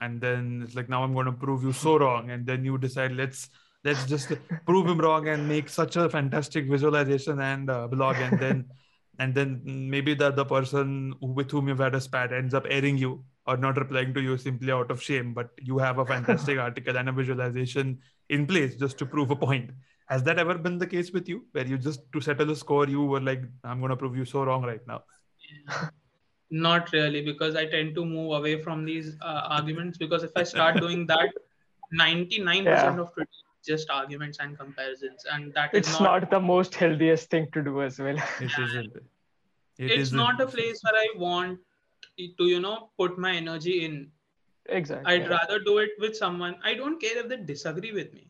and then it's like now I'm going to prove you so wrong, and then you decide let's let's just prove him wrong and make such a fantastic visualization and uh, blog, and then and then maybe the other person with whom you've had a spat ends up airing you or not replying to you simply out of shame, but you have a fantastic article and a visualization in place just to prove a point. Has that ever been the case with you, where you just to settle a score, you were like, "I'm going to prove you so wrong right now"? Not really, because I tend to move away from these uh, arguments. Because if I start doing that, 99% Yeah. of Twitter is just arguments and comparisons, and that is It's not. not the most healthiest thing to do as well. It isn't. It it's isn't. not a place where I want to, you know, put my energy in. Exactly. I'd yeah. rather do it with someone. I don't care if they disagree with me.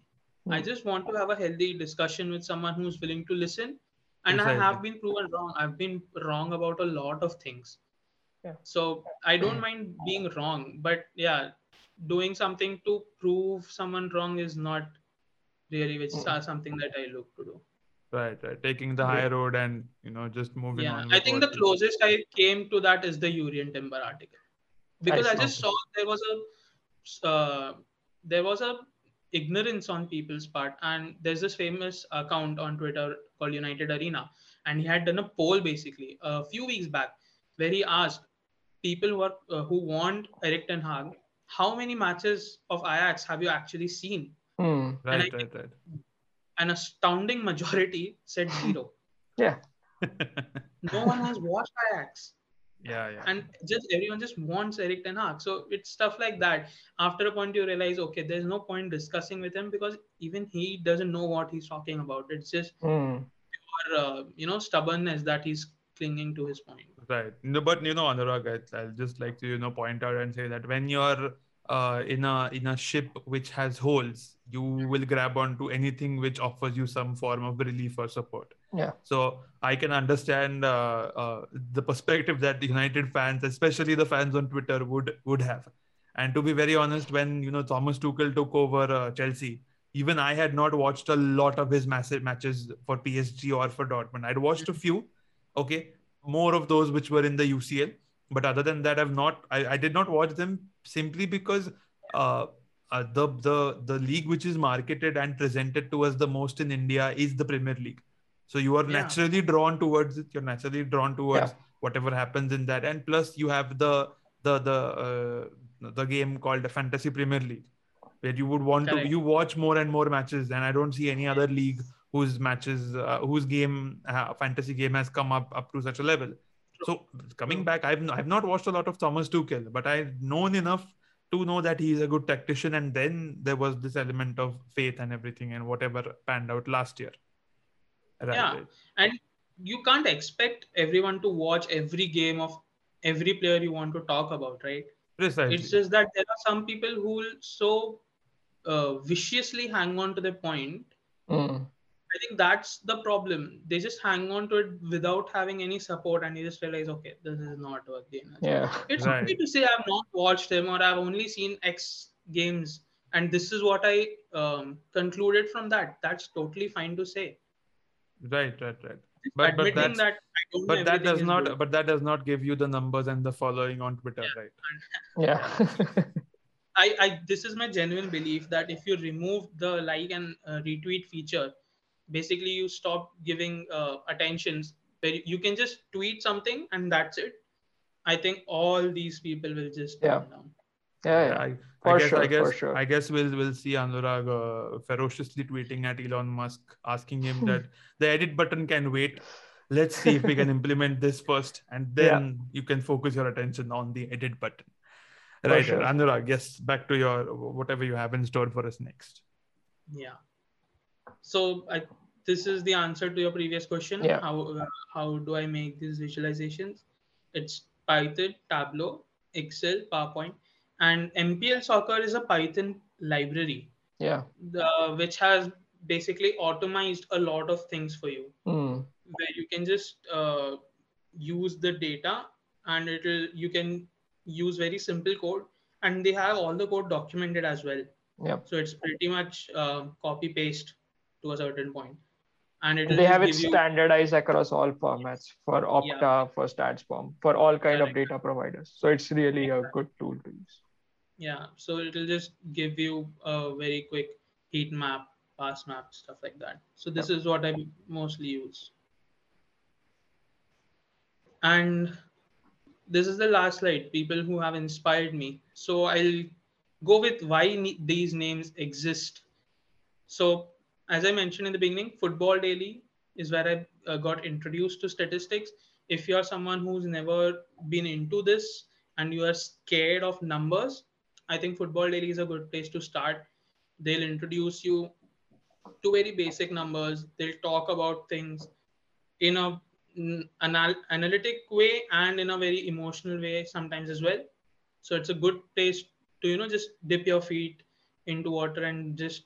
I Hmm. just want to have a healthy discussion with someone who's willing to listen. And I have been proven wrong. I've been wrong about a lot of things. Yeah. So I don't mind being wrong. But yeah, doing something to prove someone wrong is not really which Hmm. uh, something that I look to do. Right, right. Taking the high road and you know just moving Yeah, on. I think the closest I came to that is the Jurrien Timber article because I, see. just saw there was a uh, there was a ignorance on people's part, and there's this famous account on Twitter called United Arena, and he had done a poll basically a few weeks back where he asked people who are uh, who want Erik Ten Hag how many matches of Ajax have you actually seen, Hmm. Right, I- right, right. an astounding majority said zero. Yeah. no one has watched Ajax. yeah, yeah. and just everyone just wants Erik Ten Hag. So it's stuff like that. After a point, you realize, okay, there's no point discussing with him because even he doesn't know what he's talking about. It's just, Hmm. uh, you know, stubbornness that he's clinging to his point. Right. No, but you know, Anuraag, I, I'll just like to you know point out and say that when you're uh, in a in a ship which has holes, you will grab onto anything which offers you some form of relief or support. Yeah. So I can understand uh, uh, the perspective that the United fans, especially the fans on Twitter, would would have. And to be very honest, when you know Thomas Tuchel took over uh, Chelsea, even I had not watched a lot of his massive matches for PSG or for Dortmund. I'd watched a few, okay, more of those which were in the UCL. But other than that, I've not. I, I did not watch them simply because uh, uh, the the the league which is marketed and presented to us the most in India is the Premier League. So you are Yeah. naturally drawn towards it. You're naturally drawn towards Yeah. whatever happens in that, and plus you have the the the uh, the game called the Fantasy Premier League, where you would want Correct. to you watch more and more matches. And I don't see any other league whose matches uh, whose game uh, fantasy game has come up up to such a level. So coming True. back, I've I've not watched a lot of Thomas Tuchel, but I've known enough to know that he's a good tactician. And then there was this element of faith and everything, and whatever panned out last year. Right. Yeah. right. And you can't expect everyone to watch every game of every player you want to talk about, right? Precisely. It's just that there are some people who will so uh, viciously hang on to the point Hmm. I think that's the problem. They just hang on to it without having any support, and you just realize, okay, this is not working. Yeah. It's Right. okay to say I've not watched him or I've only seen X games, and this is what I um, concluded from that. That's totally fine to say. Right, right, right. Just But- but that's- that I don't But that does not. good. But that does not give you the numbers and the following on Twitter, Yeah. right? Yeah. I, I this is my genuine belief that if you remove the like and uh, retweet feature, basically you stop giving uh, attentions. Where you can just tweet something and that's it. I think all these people will just Yeah. down. yeah. Yeah. I, I For guess, sure, I guess, for sure. I guess we'll we'll see Anuraag uh, ferociously tweeting at Elon Musk, asking him that the edit button can wait. Let's see if we can implement this first, and then you can focus your attention on the edit button. Right, sure. Anuraag. Yes, back to your whatever you have in store for us next. Yeah. So I this is the answer to your previous question. Yeah. How uh, how do I make these visualizations? It's Python, Tableau, Excel, PowerPoint, and MPL Soccer is a Python library, Yeah. the, which has basically automized a lot of things for you, Mm. where you can just uh, use the data and it'll you can use very simple code, and they have all the code documented as well. Yeah. So it's pretty much uh, copy paste to a certain point, and it They have it standardized across all formats for Opta, for StatsBomb, for all kind of data providers. So it's really a good tool to use. Yeah, so it'll just give you a very quick heat map, pass map, stuff like that. So this is what I mostly use. And this is the last slide, people who have inspired me. So I'll go with why these names exist. So as I mentioned in the beginning, Football Daily is where I uh, got introduced to statistics. If you're someone who's never been into this and you are scared of numbers, I think Football Daily is a good place to start. They'll introduce you to very basic numbers. They'll talk about things in a anal- analytic way and in a very emotional way sometimes as well. So it's a good place to you know just dip your feet into water and just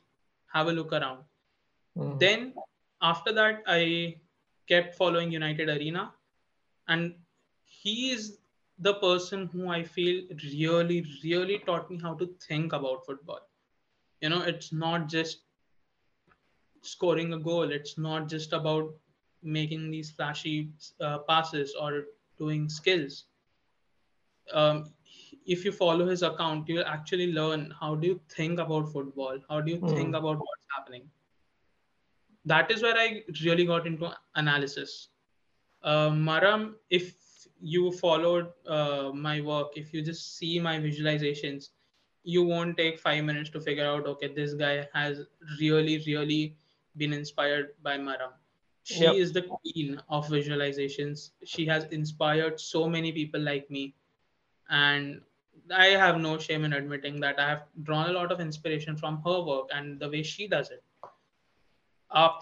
have a look around. Mm. Then after that, I kept following United Arena, and he is the person who I feel really, really taught me how to think about football. You know, it's not just scoring a goal. It's not just about making these flashy uh, passes or doing skills. Um, if you follow his account, you'll actually learn how do you think about football? How do you Hmm. think about what's happening? That is where I really got into analysis. Uh, Maram, if you followed uh, my work, if you just see my visualizations, you won't take five minutes to figure out, okay, this guy has really, really been inspired by Maram. She Yep. is the queen of visualizations. She has inspired so many people like me. And I have no shame in admitting that I have drawn a lot of inspiration from her work and the way she does it.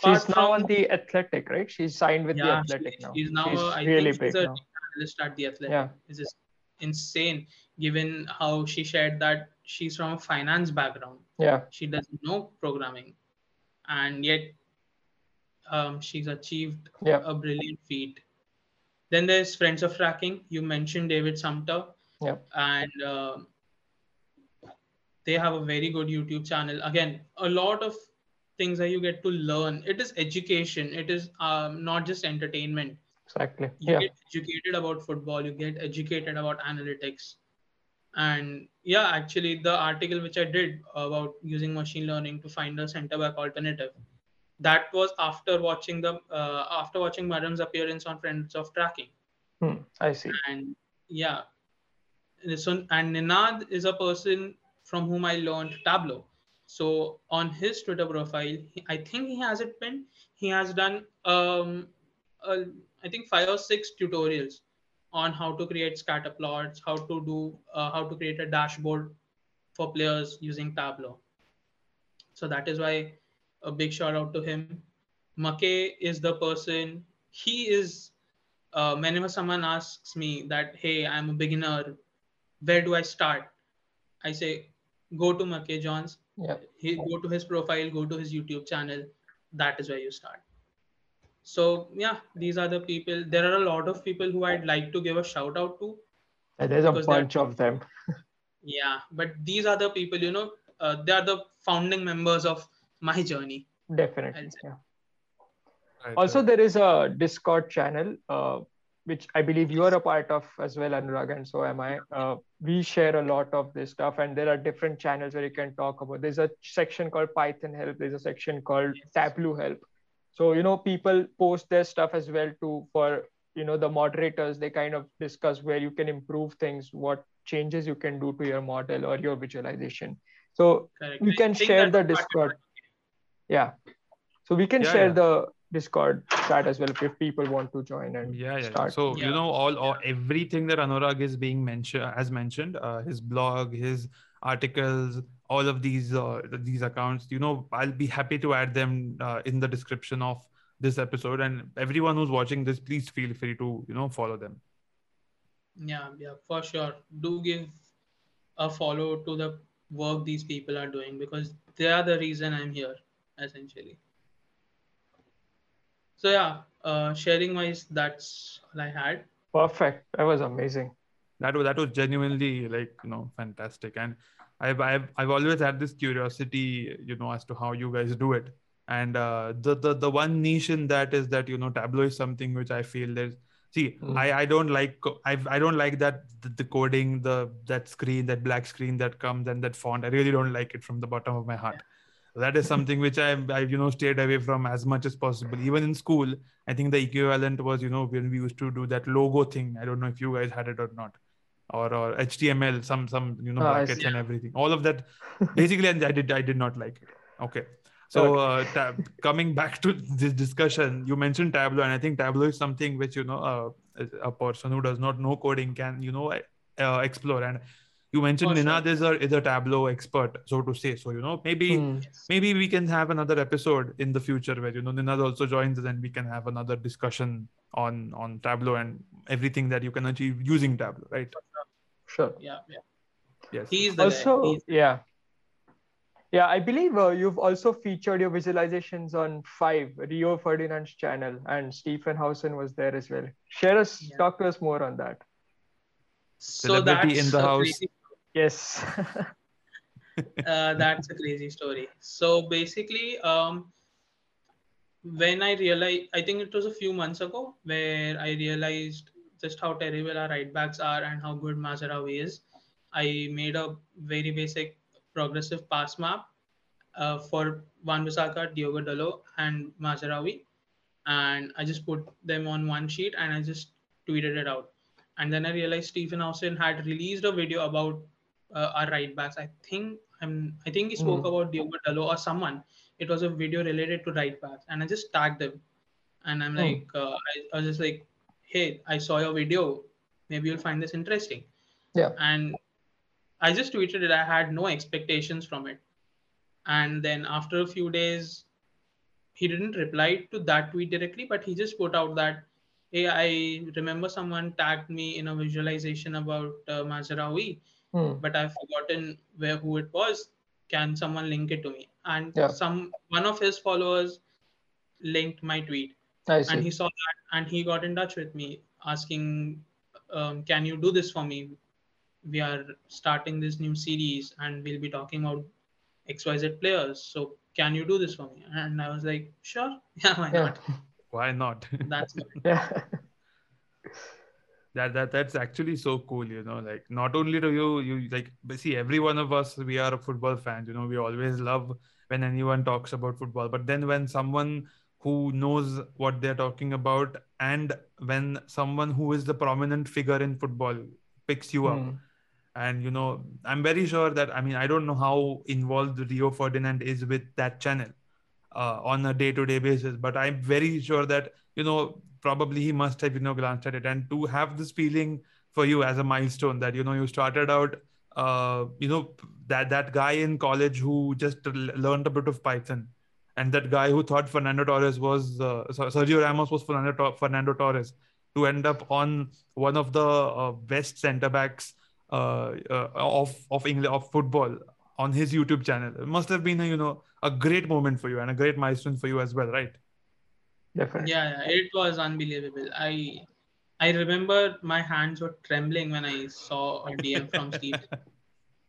She's now from- on the Athletic, right? She's signed with the Athletic she- now. she's now She's a- I really think she's big a now. analyst at the Athletic. Yeah. It's just insane given how she shared that she's from a finance background. Yeah. She doesn't know programming. And yet um, she's achieved Yeah. a brilliant feat. Then there's Friends of Tracking. You mentioned David Sumpter. Yeah. And um they have a very good YouTube channel. Again, a lot of things that you get to learn. It is education. It is um, not just entertainment Exactly. you Yeah. get educated about football you get educated about analytics and yeah actually the article which i did about using machine learning to find a center back alternative that was after watching the uh, after watching Maram's appearance on friends of tracking Hmm. I see. and yeah so and ninad is a person from whom i learned tableau so on his twitter profile i think he has it pinned. He has done um i think five or six tutorials on how to create scatter plots how to do uh, how to create a dashboard for players using tableau. So that is why a big shout out to him. McKay is the person he is uh, whenever someone asks me that hey i'm a beginner where do i start? I say go to McKay Johns Yeah. he go to his profile go to his youtube channel that is where you start so yeah these are the people there are a lot of people who i'd like to give a shout out to Yeah, There's a bunch of them. yeah but these are the people you know uh, they are the founding members of my journey Definitely. Yeah. Right, Also, right. there is a Discord channel, uh, which I believe you are a part of as well, Anuraag, and so am I. Uh, we share a lot of this stuff, and there are different channels where you can talk about. There's a section called Python Help. There's a section called. Tableau Help. So you know, people post their stuff as well too for you know the moderators. They kind of discuss where you can improve things, what changes you can do to your model or your visualization. So correct We can share the Discord. yeah, so we can Yeah, share yeah. the Discord chat as well if people want to join and yeah yeah start. so Yeah. you know all, all everything that Anuraag is being mentioned has mentioned uh, his blog his articles all of these uh, these accounts you know i'll be happy to add them uh, in the description of this episode. And everyone who's watching this, please feel free to you know follow them. Yeah, yeah, for sure. Do give a follow to the work these people are doing because they are the reason I'm here, essentially. So yeah, uh, sharing wise, that's all I had. Perfect. That was amazing. That was that was genuinely like you know fantastic, and I've I've I've always had this curiosity, you know, as to how you guys do it. And uh, the the the one niche in that is that you know Tableau is something which I feel there's see mm. I I don't like I I don't like that the, the, coding the that screen that black screen that comes and that font. I really don't like it from the bottom of my heart. That is something which I I you know stayed away from as much as possible. Even in school, I think the equivalent was you know when we used to do that logo thing. I don't know if you guys had it or not or or HTML, some some you know oh, brackets and everything. All of that, basically, and I did I did not like it. Okay, so uh, tab- coming back to this discussion, you mentioned Tableau, and I think Tableau is something which you know uh, a person who does not know coding can you know uh, explore. And you mentioned oh, Ninad sure. is a is a Tableau expert, so to say. So you know maybe mm. maybe we can have another episode in the future where you know Ninad also joins us, and we can have another discussion on on Tableau and everything that you can achieve using Tableau, right? Sure. Yeah, yeah. Yes. He's also He's yeah. Yeah, I believe uh, you've also featured your visualizations on Five, Rio Ferdinand's channel, and Stephen Howson was there as well. Share us, yeah. talk to us more on that. So Celebrity in the house. Crazy... Yes. uh, that's a crazy story. So basically, um, when I realized, I think it was a few months ago, where I realized just how terrible our right backs are and how good Mazraoui is. I made a very basic progressive pass map uh, for Wan-Bissaka, Diogo Dalot, and Mazraoui. And I just put them on one sheet and I just tweeted it out. And then I realized Stephen Howson had released a video about uh, our right backs. I think I'm, I think he spoke mm. about Diogo Dalot or someone. It was a video related to right backs, and I just tagged them. And I'm mm. like, uh, I, I was just like, hey, I saw your video. Maybe you'll find this interesting. Yeah. And I just tweeted it. I had no expectations from it. And then after a few days, he didn't reply to that tweet directly, but he just put out that, hey, I remember someone tagged me in a visualization about uh, Mazraoui, hmm. but I've forgotten where who it was. Can someone link it to me? And yeah. some one of his followers linked my tweet and he saw that and he got in touch with me asking um, can you do this for me we are starting this new series and we'll be talking about xyz players so can you do this for me and i was like sure yeah why yeah. not why not that's yeah that that that's actually so cool you know like not only do you you like see every one of us we are football fans you know we always love when anyone talks about football but then when someone who knows what they're talking about and when someone who is the prominent figure in football picks you mm. up hmm. and you know i'm very sure that i mean i don't know how involved rio ferdinand is with that channel uh, on a day-to-day basis but i'm very sure that you know probably he must have you know glanced at it and to have this feeling for you as a milestone that you know you started out uh, you know that that guy in college who just learned a bit of python and that guy who thought Fernando Torres was uh, Sergio Ramos was Fernando, Fernando Torres to end up on one of the uh, best centre backs uh, uh, of of England of football on his YouTube channel. It must have been a you know a great moment for you and a great milestone for you as well, right? Definitely. Yeah, yeah, it was unbelievable. I I remember my hands were trembling when I saw a DM from Steve.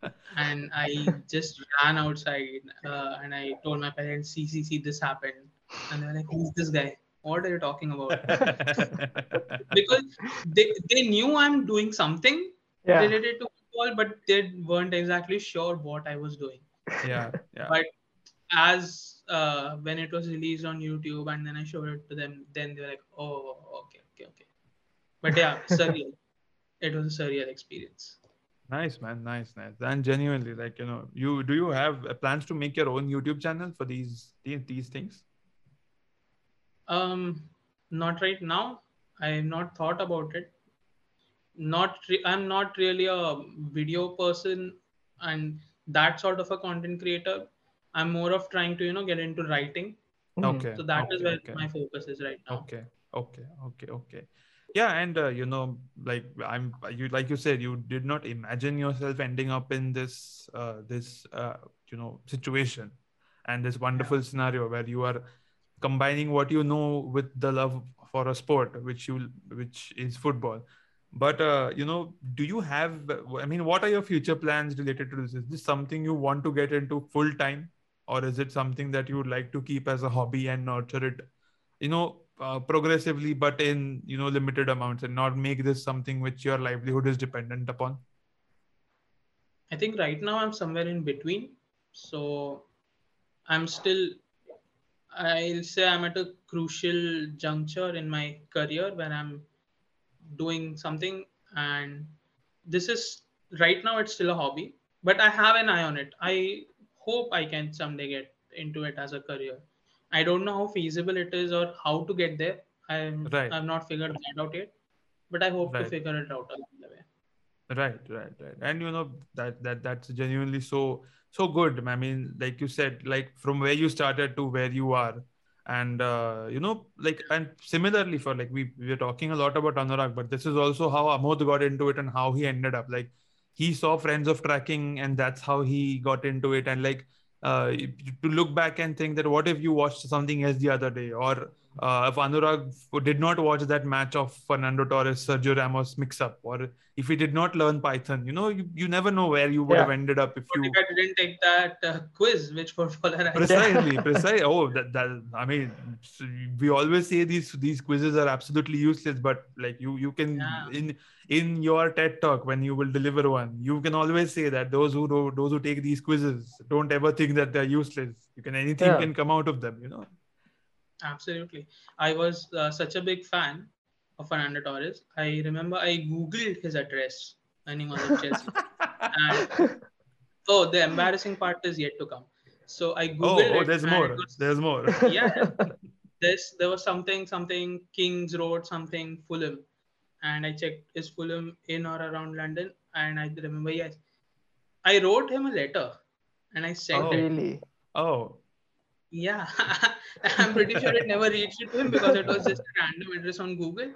and I just ran outside uh, and I told my parents, see, see, see, this happened. And they're like, who's this guy? What are you talking about? because they, they knew I'm doing something yeah. related to football, but they weren't exactly sure what I was doing. Yeah. yeah. But as uh, when it was released on YouTube and then I showed it to them, then they were like, oh, okay, okay, okay. But yeah, surreal. it was a surreal experience. Nice, man. Nice, nice. And genuinely, like you know, you do you have plans to make your own YouTube channel for these these, these things? Um, not right now. I have not thought about it. Not re- I'm not really a video person and that sort of a content creator. I'm more of trying to you know get into writing Mhm. Okay. So that is okay, where okay. my focus is right now. Okay. Okay. Okay. Okay. Yeah, and uh, you know, like I'm, you like you said, you did not imagine yourself ending up in this, uh, this, uh, you know, situation, and this wonderful scenario where you are combining what you know with the love for a sport, which you, which is football. But uh, you know, do you have? I mean, what are your future plans related to this? Is this something you want to get into full time, or is it something that you would like to keep as a hobby and nurture it? you know uh, progressively but in you know limited amounts and not make this something which your livelihood is dependent upon I think right now I'm somewhere in between. So I'm still, I'll say I'm at a crucial juncture in my career where I'm doing something. And this is right now, it's still a hobby, but I have an eye on it. I hope I can someday get into it as a career. I don't know how feasible it is or how to get there. I'm, Right. I've not figured that out yet, but I hope Right. to figure it out along the way. right right right and you know that that that's genuinely so so good i mean like you said like from where you started to where you are and uh, you know like and similarly for like we we are talking a lot about Anuraag but this is also how amod got into it and how he ended up like he saw friends of tracking and that's how he got into it. And like uh, to look back and think that what if you watched something else the other day? Or uh, if Anuraag did not watch that match of Fernando Torres Sergio Ramos mix up or if he did not learn Python you know you, you never know where you would Yeah. have ended up if What you if I didn't take that uh, quiz? Which footballer I precisely precisely oh that, that i mean we always say these these quizzes are absolutely useless but like you you can Yeah. in in your ted talk when you will deliver one you can always say that those who do, those who take these quizzes don't ever think that they're useless you can anything Yeah. can come out of them you know Absolutely. I was uh, such a big fan of Fernando Torres. I remember I Googled his address when he was at Chelsea. and, oh, the embarrassing part is yet to come. So I oh, Googled oh it. there's more was- there's more yeah. This there was something something Kings Road something Fulham, and I checked is Fulham in or around London, and I remember yes, I wrote him a letter, and I sent Oh. it. really? oh Yeah, I'm pretty sure it never reached to him because it was just a random address on Google.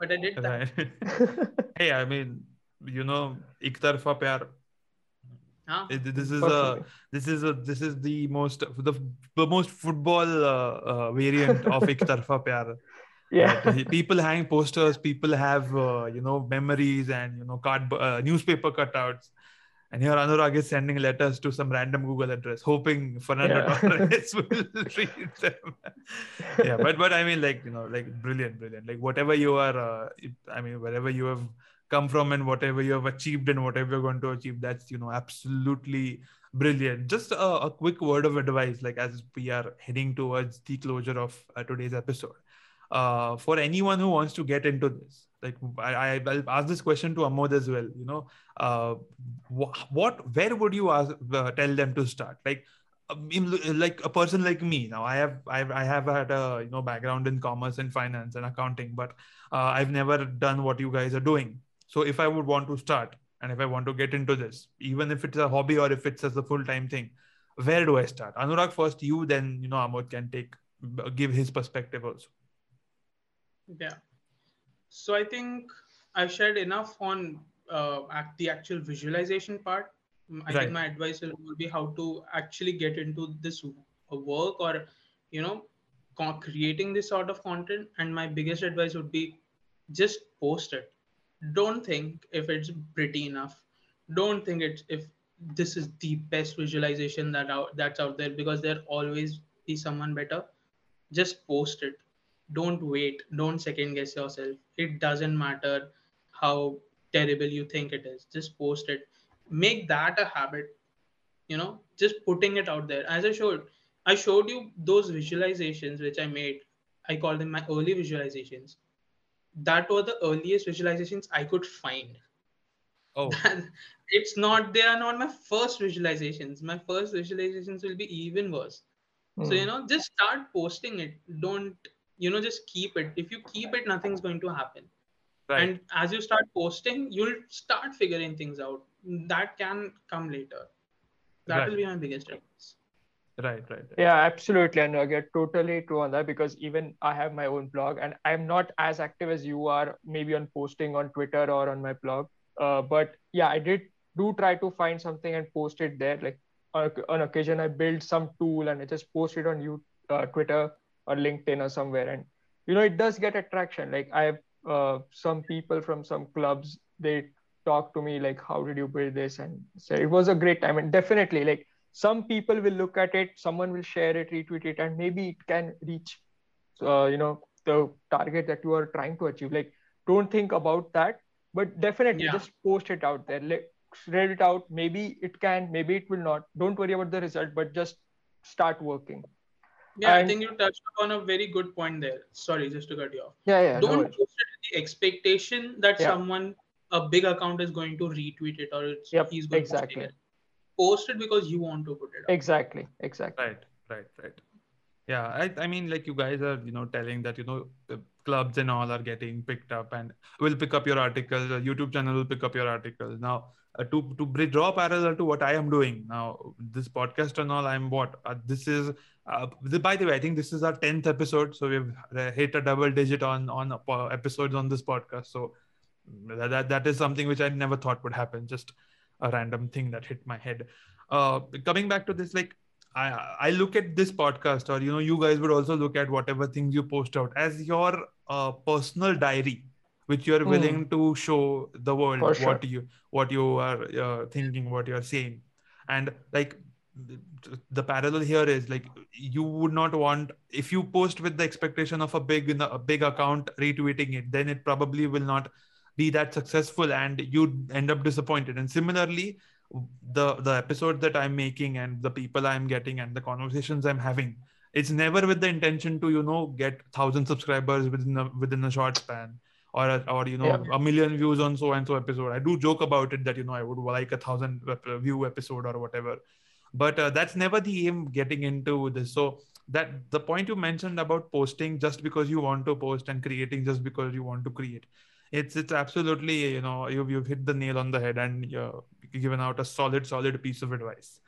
But I did that. right hey i mean you know ek tarfa pyar Huh? it- this is a this is a this is the most the, the most football uh, uh, variant of ek tarfa pyar Yeah. Right? people hang posters people have uh, you know memories and you know card uh, newspaper cutouts and here Anuraag is sending letters to some random google address hoping fernando Yeah. torres will read them. Yeah but but i mean like you know like brilliant brilliant. Like whatever you are uh, i mean wherever you have come from and whatever you have achieved and whatever you're going to achieve that's you know absolutely brilliant. Just a, a quick word of advice like as we are heading towards the closure of uh, today's episode. Uh, for anyone who wants to get into this like I, I i'll ask this question to amod as well you know uh, wh- what where would you ask, uh, tell them to start? Like um, like a person like me now i have I've, i have had a you know background in commerce and finance and accounting but uh, i've never done what you guys are doing. So if i would want to start and if i want to get into this even if it's a hobby or if it's as a full-time thing where do i start? Anuraag first you then you know amod can take give his perspective also. Yeah. So I think I've shared enough on uh, act, the actual visualization part. Mm, I Right. think my advice will, will be how to actually get into this uh, work or, you know, creating this sort of content. And my biggest advice would be just post it. Don't think if it's pretty enough. Don't think it's if this is the best visualization that out that's out there because there always be someone better. Just post it don't wait. Don't second guess yourself. It doesn't matter how terrible you think it is. Just post it. Make that a habit you know? Just putting it out there. As i showed i showed you those visualizations which i made. I call them my early visualizations. That were the earliest visualizations i could find. Oh. It's not they are not my first visualizations. My first visualizations will be even worse. So you Hmm. know just start posting it. Don't you know just keep it if you keep it nothing's going to happen right and as you start posting you'll start figuring things out that can come later that Right. will be my biggest advice Right, right, right. Yeah, absolutely. And I get totally true on that because even I have my own blog and I'm not as active as you are, maybe on posting on Twitter or on my blog. Uh, but yeah, I did do try to find something and post it there. Like on, on occasion, I build some tool and I just post it on you, uh, Twitter or LinkedIn or somewhere. And, you know, it does get attraction. Like I have uh, some people from some clubs, they talk to me like, how did you build this? And say it was a great time. And definitely like, some people will look at it someone will share it retweet it and maybe it can reach uh, you know the target that you are trying to achieve like don't think about that but definitely yeah. just post it out there like read it out maybe it can maybe it will not don't worry about the result but just start working yeah and, i think you touched upon a very good point there. Sorry just to cut you off. Yeah yeah don't no post it with the expectation that yeah. someone a big account is going to retweet it or it's yep, he's going exactly. to it. Post it because you want to put it up. exactly exactly. Right right right. Yeah I, I mean like you guys are you know telling that you know the clubs and all are getting picked up and will pick up your article the youtube channel will pick up your article now uh, to to draw parallel to what i am doing now this podcast and all i'm what uh, this is uh, by the way i think this is our 10th episode so we've uh, hit a double digit on on uh, episodes on this podcast so that, that that is something which i never thought would happen just a random thing that hit my head. Uh, coming back to this, like I I look at this podcast, or you know, you guys would also look at whatever things you post out as your uh, personal diary, which you are mm. willing to show the world sure. what you what you are uh, thinking, what you are saying, and like the parallel here is like you would not want if you post with the expectation of a big a big account retweeting it then it probably will not be that successful and you'd end up disappointed. And similarly the the episode that i'm making and the people i'm getting and the conversations i'm having it's never with the intention to you know get 1000 subscribers within a within a short span or or you know yeah. a million views on so and so episode. I do joke about it that you know i would like a thousand view episode or whatever but uh, that's never the aim getting into this. So that the point you mentioned about posting just because you want to post and creating just because you want to create. It's it's absolutely you know you've, you've hit the nail on the head and you're given out a solid solid piece of advice.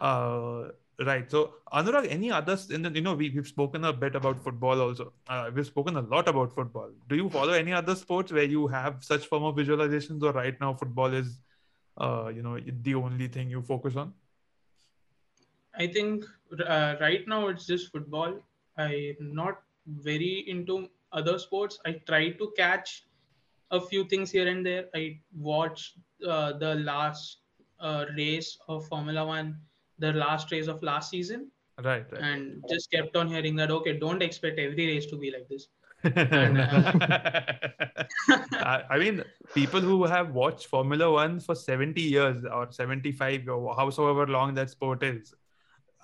Uh, right. So anuraag any others in the, you know we, we've spoken a bit about football also. Uh, we've spoken a lot about football. Do you follow any other sports where you have such form of visualizations or right now football is uh, you know the only thing you focus on i think uh, right now it's just football i'm not very into other sports i try to catch a few things here and there. I watched uh, the last uh, race of Formula One, the last race of last season. Right, right. And just kept on hearing that, okay, don't expect every race to be like this. and, uh, I mean, people who have watched Formula One for 70 years or 75 or howsoever long that sport is,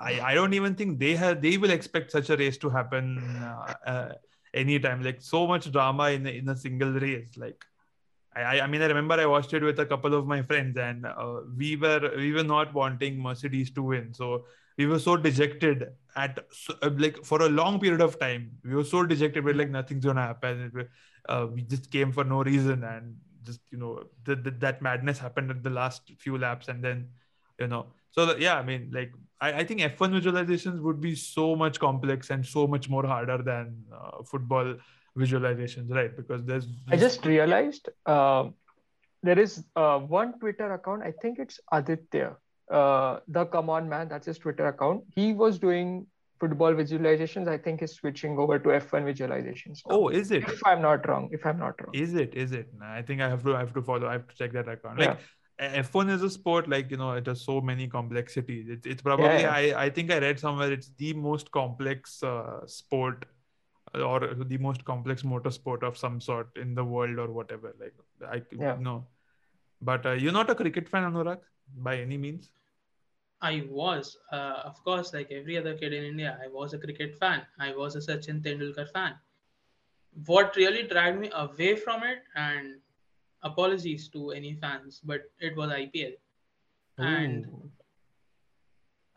I, I don't even think they have they will expect such a race to happen uh, uh anytime. Like so much drama in in a single race. Like I, I mean, I remember I watched it with a couple of my friends, and uh, we were we were not wanting Mercedes to win, so we were so dejected at uh, like for a long period of time. We were so dejected, we're like nothing's gonna happen. Uh, we just came for no reason, and just you know the, the, that madness happened at the last few laps, and then you know. So yeah, I mean, like I, I think F1 visualizations would be so much complex and so much more harder than uh, football visualizations, right? Because there's. I just realized uh, there is uh, one Twitter account. I think it's Aditya, uh, the Come On Man. That's his Twitter account. He was doing football visualizations. I think he's switching over to F1 visualizations. Now. Oh, is it? If I'm not wrong. If I'm not wrong. Is it? Is it? I think I have to. I have to follow. I have to check that account. Like. Yeah. F1 is a sport like you know it has so many complexities. It's, it's probably yeah, yeah. I I think I read somewhere it's the most complex uh, sport or the most complex motorsport of some sort in the world or whatever. Like I yeah. know, but uh, you're not a cricket fan, Anuraag, by any means. I was, uh, of course, like every other kid in India, I was a cricket fan. I was a Sachin Tendulkar fan. What really dragged me away from it, and apologies to any fans, but it was IPL. Ooh. And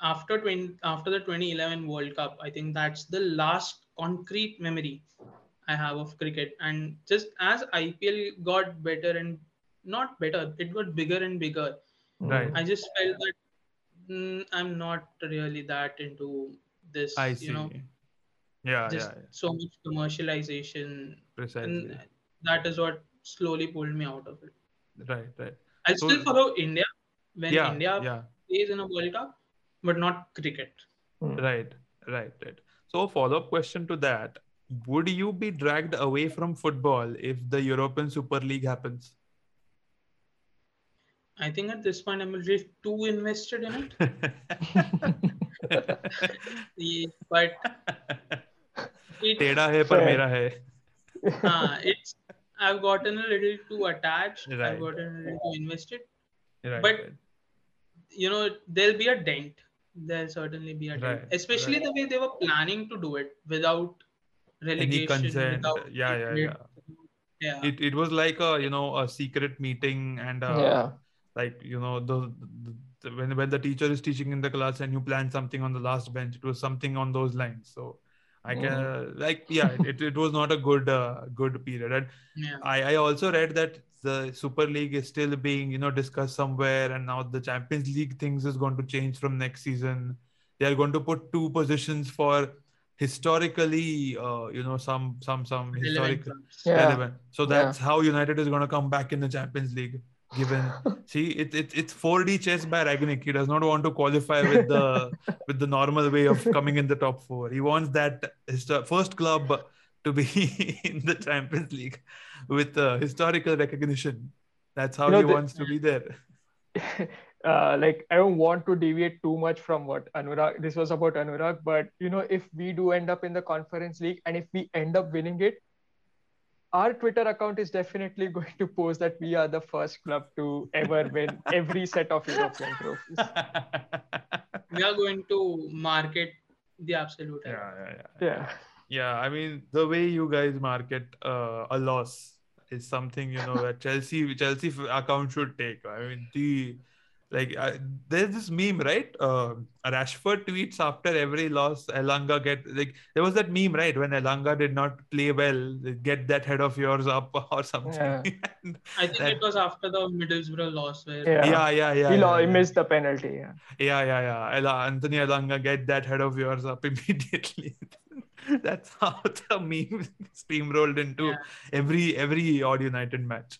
after 20, after the 2011 World Cup, I think that's the last concrete memory I have of cricket. And just as IPL got better and not better, it got bigger and bigger. Right. I just felt that mm, I'm not really that into this. I see. You know, yeah, just yeah, yeah, so much commercialization, precisely. that is what slowly pulled me out of it. Right, right. I So- still follow India when Yeah, India yeah. plays in a World Cup, but not cricket. Hmm. Right, right, right. So, follow up question to that Would you be dragged away from football if the European Super League happens? I think at this point I'm a little too invested in it. Yeah, but it, टेढ़ा है पर Fair. मेरा है uh, it's I've gotten a little too attached. Right. I've gotten a little too invested. Right, But- right. You know, there'll be a dent. There'll certainly be a dent, Right, especially right. the way they were planning to do it without relegation. consent. Without Yeah, yeah, yeah. yeah. It, it was like a you know a secret meeting and uh, yeah. like you know the, the, the when when the teacher is teaching in the class and you plan something on the last bench it was something on those lines so i can Mm-hmm. like yeah it, it was not a good uh, good period and yeah. I, I also read that the super league is still being you know discussed somewhere and now the champions league things is going to change from next season they are going to put two positions for historically uh, you know some some some Relevant historical clubs. Yeah. relevant. So Yeah. that's how United is going to come back in the Champions League. Given, see, it, it it's 4D chess by Rangnick. He does not want to qualify with the with the normal way of coming in the top four. He wants that histo- first club to be in the Champions League with uh, historical recognition. That's how You know, he the- wants to be there. uh, like I don't want to deviate too much from what Anuraag. This was about Anuraag, but you know, if we do end up in the Conference League and if we end up winning it, our Twitter account is definitely going to post that we are the first club to ever win every set of European trophies. We are going to market the absolute. yeah, yeah, yeah. Yeah. Yeah, I mean the way you guys market uh, a loss is something you know that Chelsea Chelsea account should take. I mean the like uh, there's this meme right? Uh, Rashford tweets after every loss. Elanga get like there was that meme right when Elanga did not play well. Get that head of yours up or something. Yeah. And I think that- it was after the Middlesbrough loss where Yeah. yeah, yeah, yeah. he, yeah, lo- he missed the penalty. Yeah. Yeah, yeah, yeah. Ela- Anthony elanga get that head of yours up immediately. That's how the meme steamrolled into Yeah. every every odd United match.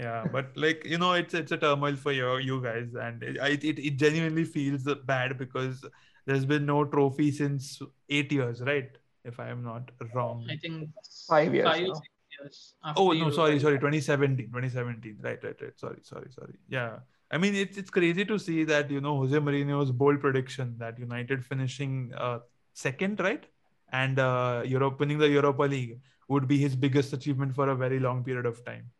Yeah, but like you know, it's it's a turmoil for you you guys, and it it, it genuinely feels bad because there's been no trophy since eight years, right? If I am not wrong. I think Five years Five, now. six years. Oh no, sorry, sorry, 2017, 2017. Right, right, right. Sorry, sorry, sorry. Yeah. I mean, it's it's crazy to see that you know Jose Mourinho's bold prediction that United finishing uh, second, right, and uh, Europe winning the Europa League would be his biggest achievement for a very long period of time.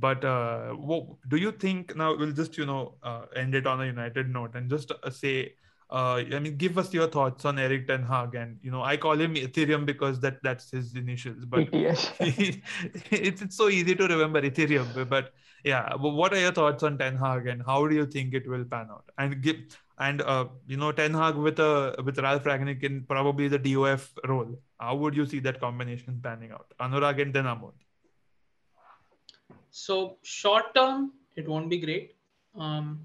But uh, what, do you think now? We'll just you know uh, end it on a United note and just uh, say. Uh, I mean, give us your thoughts on Erik Ten Hag, and you know, I call him Ethereum because that that's his initials. But ETS. it's, it's so easy to remember Ethereum, but yeah, what are your thoughts on Ten Hag and how do you think it will pan out? And give and uh, you know Ten Hag with a with Ralf Rangnick in probably the DOF role. How would you see that combination panning out? Anuraag and then Amod. So short term, it won't be great. Um,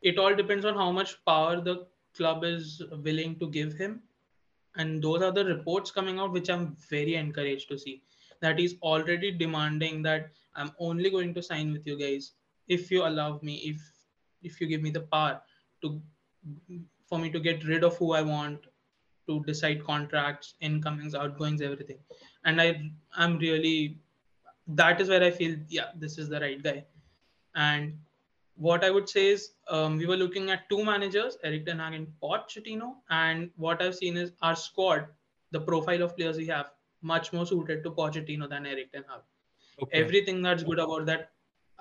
it all depends on how much power the club is willing to give him, and those are the reports coming out, which I'm very encouraged to see. That he's already demanding that I'm only going to sign with you guys if you allow me, if if you give me the power to for me to get rid of who I want, to decide contracts, incomings, outgoings, everything. And I I'm really that is where I feel, yeah, this is the right guy. And what I would say is, um, we were looking at two managers, Erik Ten Hag and Pochettino. And what I've seen is our squad, the profile of players we have, much more suited to Pochettino than Erik Ten Hag. Okay. Everything that's good about that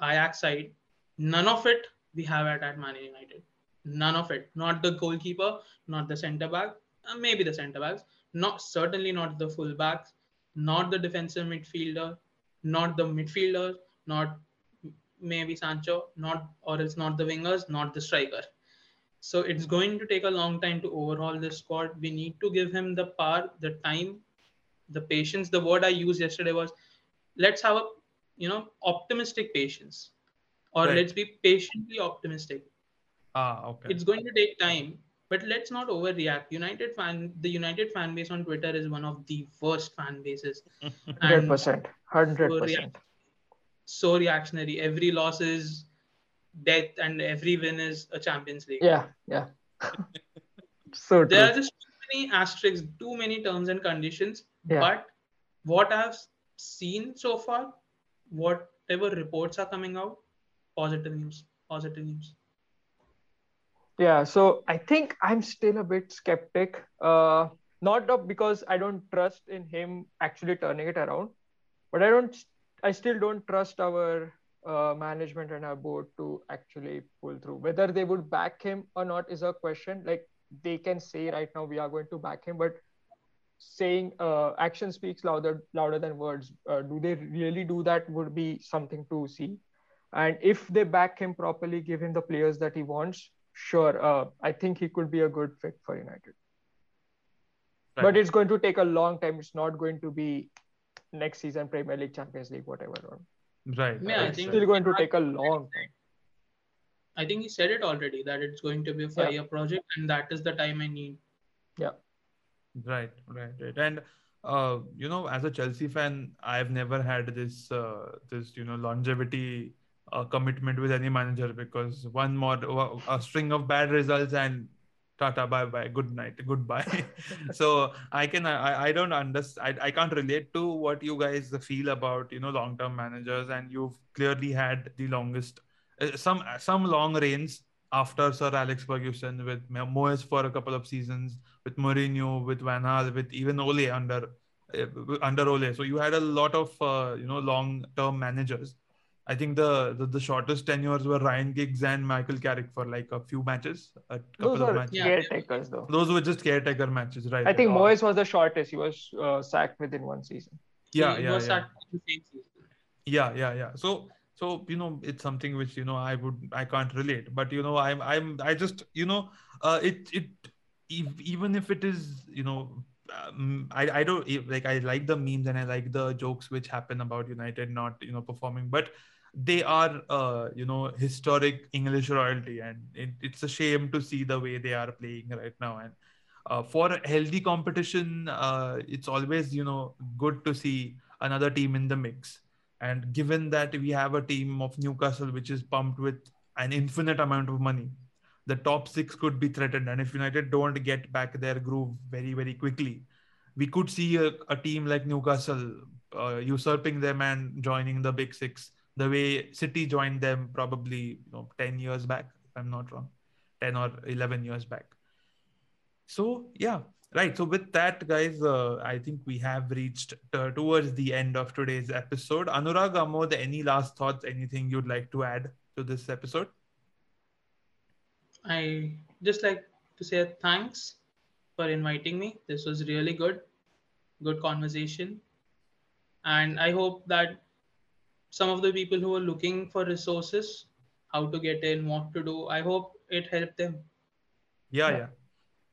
Ajax side, none of it we have at, at Man United. None of it. Not the goalkeeper, not the centre back, uh, maybe the centre backs, not certainly not the full backs, not the defensive midfielder, not the midfielder, not maybe Sancho, not or it's not the wingers, not the striker. So it's going to take a long time to overhaul this squad. We need to give him the power, the time, the patience. The word I used yesterday was let's have a you know optimistic patience. Or Right. let's be patiently optimistic. Ah, okay. It's going to take time, but let's not overreact. United fan, the United fan base on Twitter is one of the worst fan bases. Hundred And percent, hundred so, percent. so reactionary. Every loss is death, and every win is a Champions League. Yeah, yeah. so There are just too many asterisks, too many terms and conditions. Yeah. But what I've seen so far, whatever reports are coming out, positive news. Positive news. Yeah, so I think I'm still a bit skeptic. Uh, not because I don't trust in him actually turning it around, but I don't. I still don't trust our uh, management and our board to actually pull through. Whether they would back him or not is a question. Like they can say right now we are going to back him, but saying uh, action speaks louder louder than words. Uh, do they really do that? Would be something to see. And if they back him properly, give him the players that he wants, sure, uh, I think he could be a good fit for United. But it's going to take a long time. It's not going to be next season Premier League, Champions League, whatever. Right. Yeah, I it's think- still going to take a long time. I think he said it already that it's going to be a five-year project, and that is the time I need. Yeah. Right, right, right. And uh, you know, as a Chelsea fan, I've never had this uh, this you know longevity uh, commitment with any manager because one more a string of bad results and tata bye bye good night goodbye so i can i i don't understand I, I can't relate to what you guys feel about you know long term managers and you've clearly had the longest uh, some some long reigns after sir alex ferguson with moyes for a couple of seasons with Mourinho, with Van Gaal, with even Ole under uh, under Ole. So you had a lot of uh, you know long term managers. I think the, the the shortest tenures were Ryan Giggs and Michael Carrick for like a few matches, a couple Those of matches. Caretakers, though. Those were just caretaker matches, right? I think right. Moyes was the shortest. He was uh, sacked within one season. Yeah, He yeah, was yeah. at the yeah yeah yeah so so you know it's something which you know i would i can't relate but you know i'm i'm i just you know uh it it ev- even if it is you know um, I, I don't like I like the memes and I like the jokes which happen about United not you know performing but they are uh, you know historic English royalty and it, it's a shame to see the way they are playing right now. And uh, for a healthy competition uh, it's always you know good to see another team in the mix. And given that we have a team of Newcastle which is pumped with an infinite amount of money, the top six could be threatened. And if United don't get back their groove very, very quickly, we could see a, a team like Newcastle uh, usurping them and joining the big six the way City joined them probably you know, 10 years back, if I'm not wrong, 10 or 11 years back. So, yeah, Right. So with that, guys, uh, I think we have reached uh, towards the end of today's episode. Anuraag Amod, any last thoughts? Anything you'd like to add to this episode? I just like to say thanks for inviting me. This was really good, good conversation, and I hope that some of the people who are looking for resources, how to get in, what to do, I hope it helped them. Yeah, Yeah. yeah,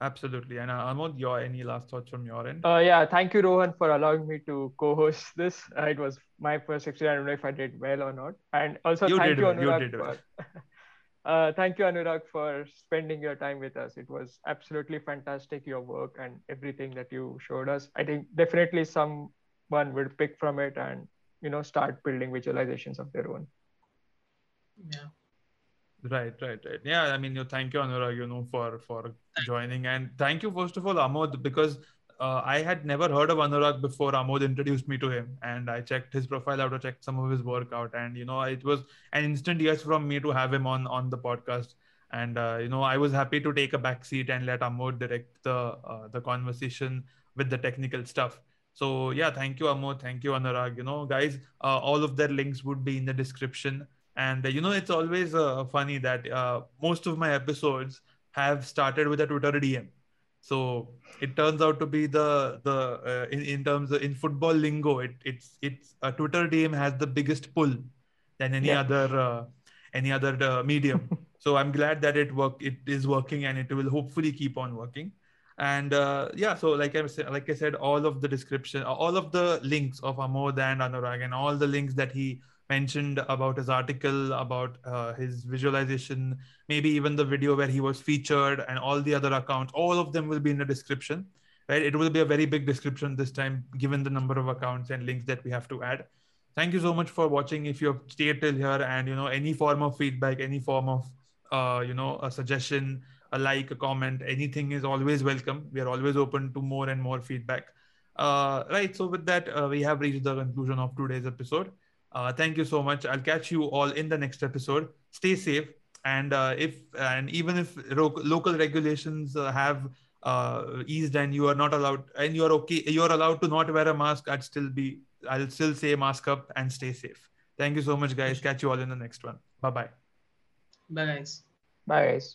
absolutely. And uh, Amod, your any last thoughts from your end? Uh, yeah, thank you, Rohan, for allowing me to co-host this. Uh, it was my first experience. I don't know if I did well or not. And also, You thank did you, well, you Anuraag, did well. for uh, thank you, Anuraag, for spending your time with us. It was absolutely fantastic your work and everything that you showed us. I think definitely someone will pick from it and you know start building visualizations of their own. Yeah. Right, right, right. Yeah, I mean, you thank you, Anuraag, you know, for for joining, and thank you first of all, Amod, because uh, I had never heard of Anuraag before Amod introduced me to him, and I checked his profile out, I checked some of his work out, and you know, it was an instant yes from me to have him on on the podcast, and uh, you know, I was happy to take a back seat and let Amod direct the uh, the conversation with the technical stuff. So yeah, thank you, Amod. Thank you, Anuraag. You know, guys, uh, all of their links would be in the description. And uh, you know, it's always uh, funny that uh, most of my episodes have started with a Twitter DM. So it turns out to be the the uh, in, in terms of in football lingo, it it's it's a Twitter DM has the biggest pull than any Yeah. other uh, any other uh, medium. so I'm glad that it work it is working and it will hopefully keep on working. And uh, yeah, so like I said, like I said, all of the description, all of the links of Amod and Anuraag, and all the links that he mentioned about his article, about uh, his visualization, maybe even the video where he was featured, and all the other accounts. All of them will be in the description. Right? It will be a very big description this time, given the number of accounts and links that we have to add. Thank you so much for watching. If you have stayed till here, and you know any form of feedback, any form of uh, you know a suggestion, a like, a comment, anything is always welcome. We are always open to more and more feedback. Uh, right. So with that, uh, we have reached the conclusion of today's episode. Uh, thank you so much. I'll catch you all in the next episode. Stay safe, and uh, if and even if ro- local regulations uh, have uh, eased and you are not allowed and you are okay, you are allowed to not wear a mask. I'd still be. I'll still say mask up and stay safe. Thank you so much, guys. Catch you all in the next one. Bye bye. Bye, guys. Bye, guys.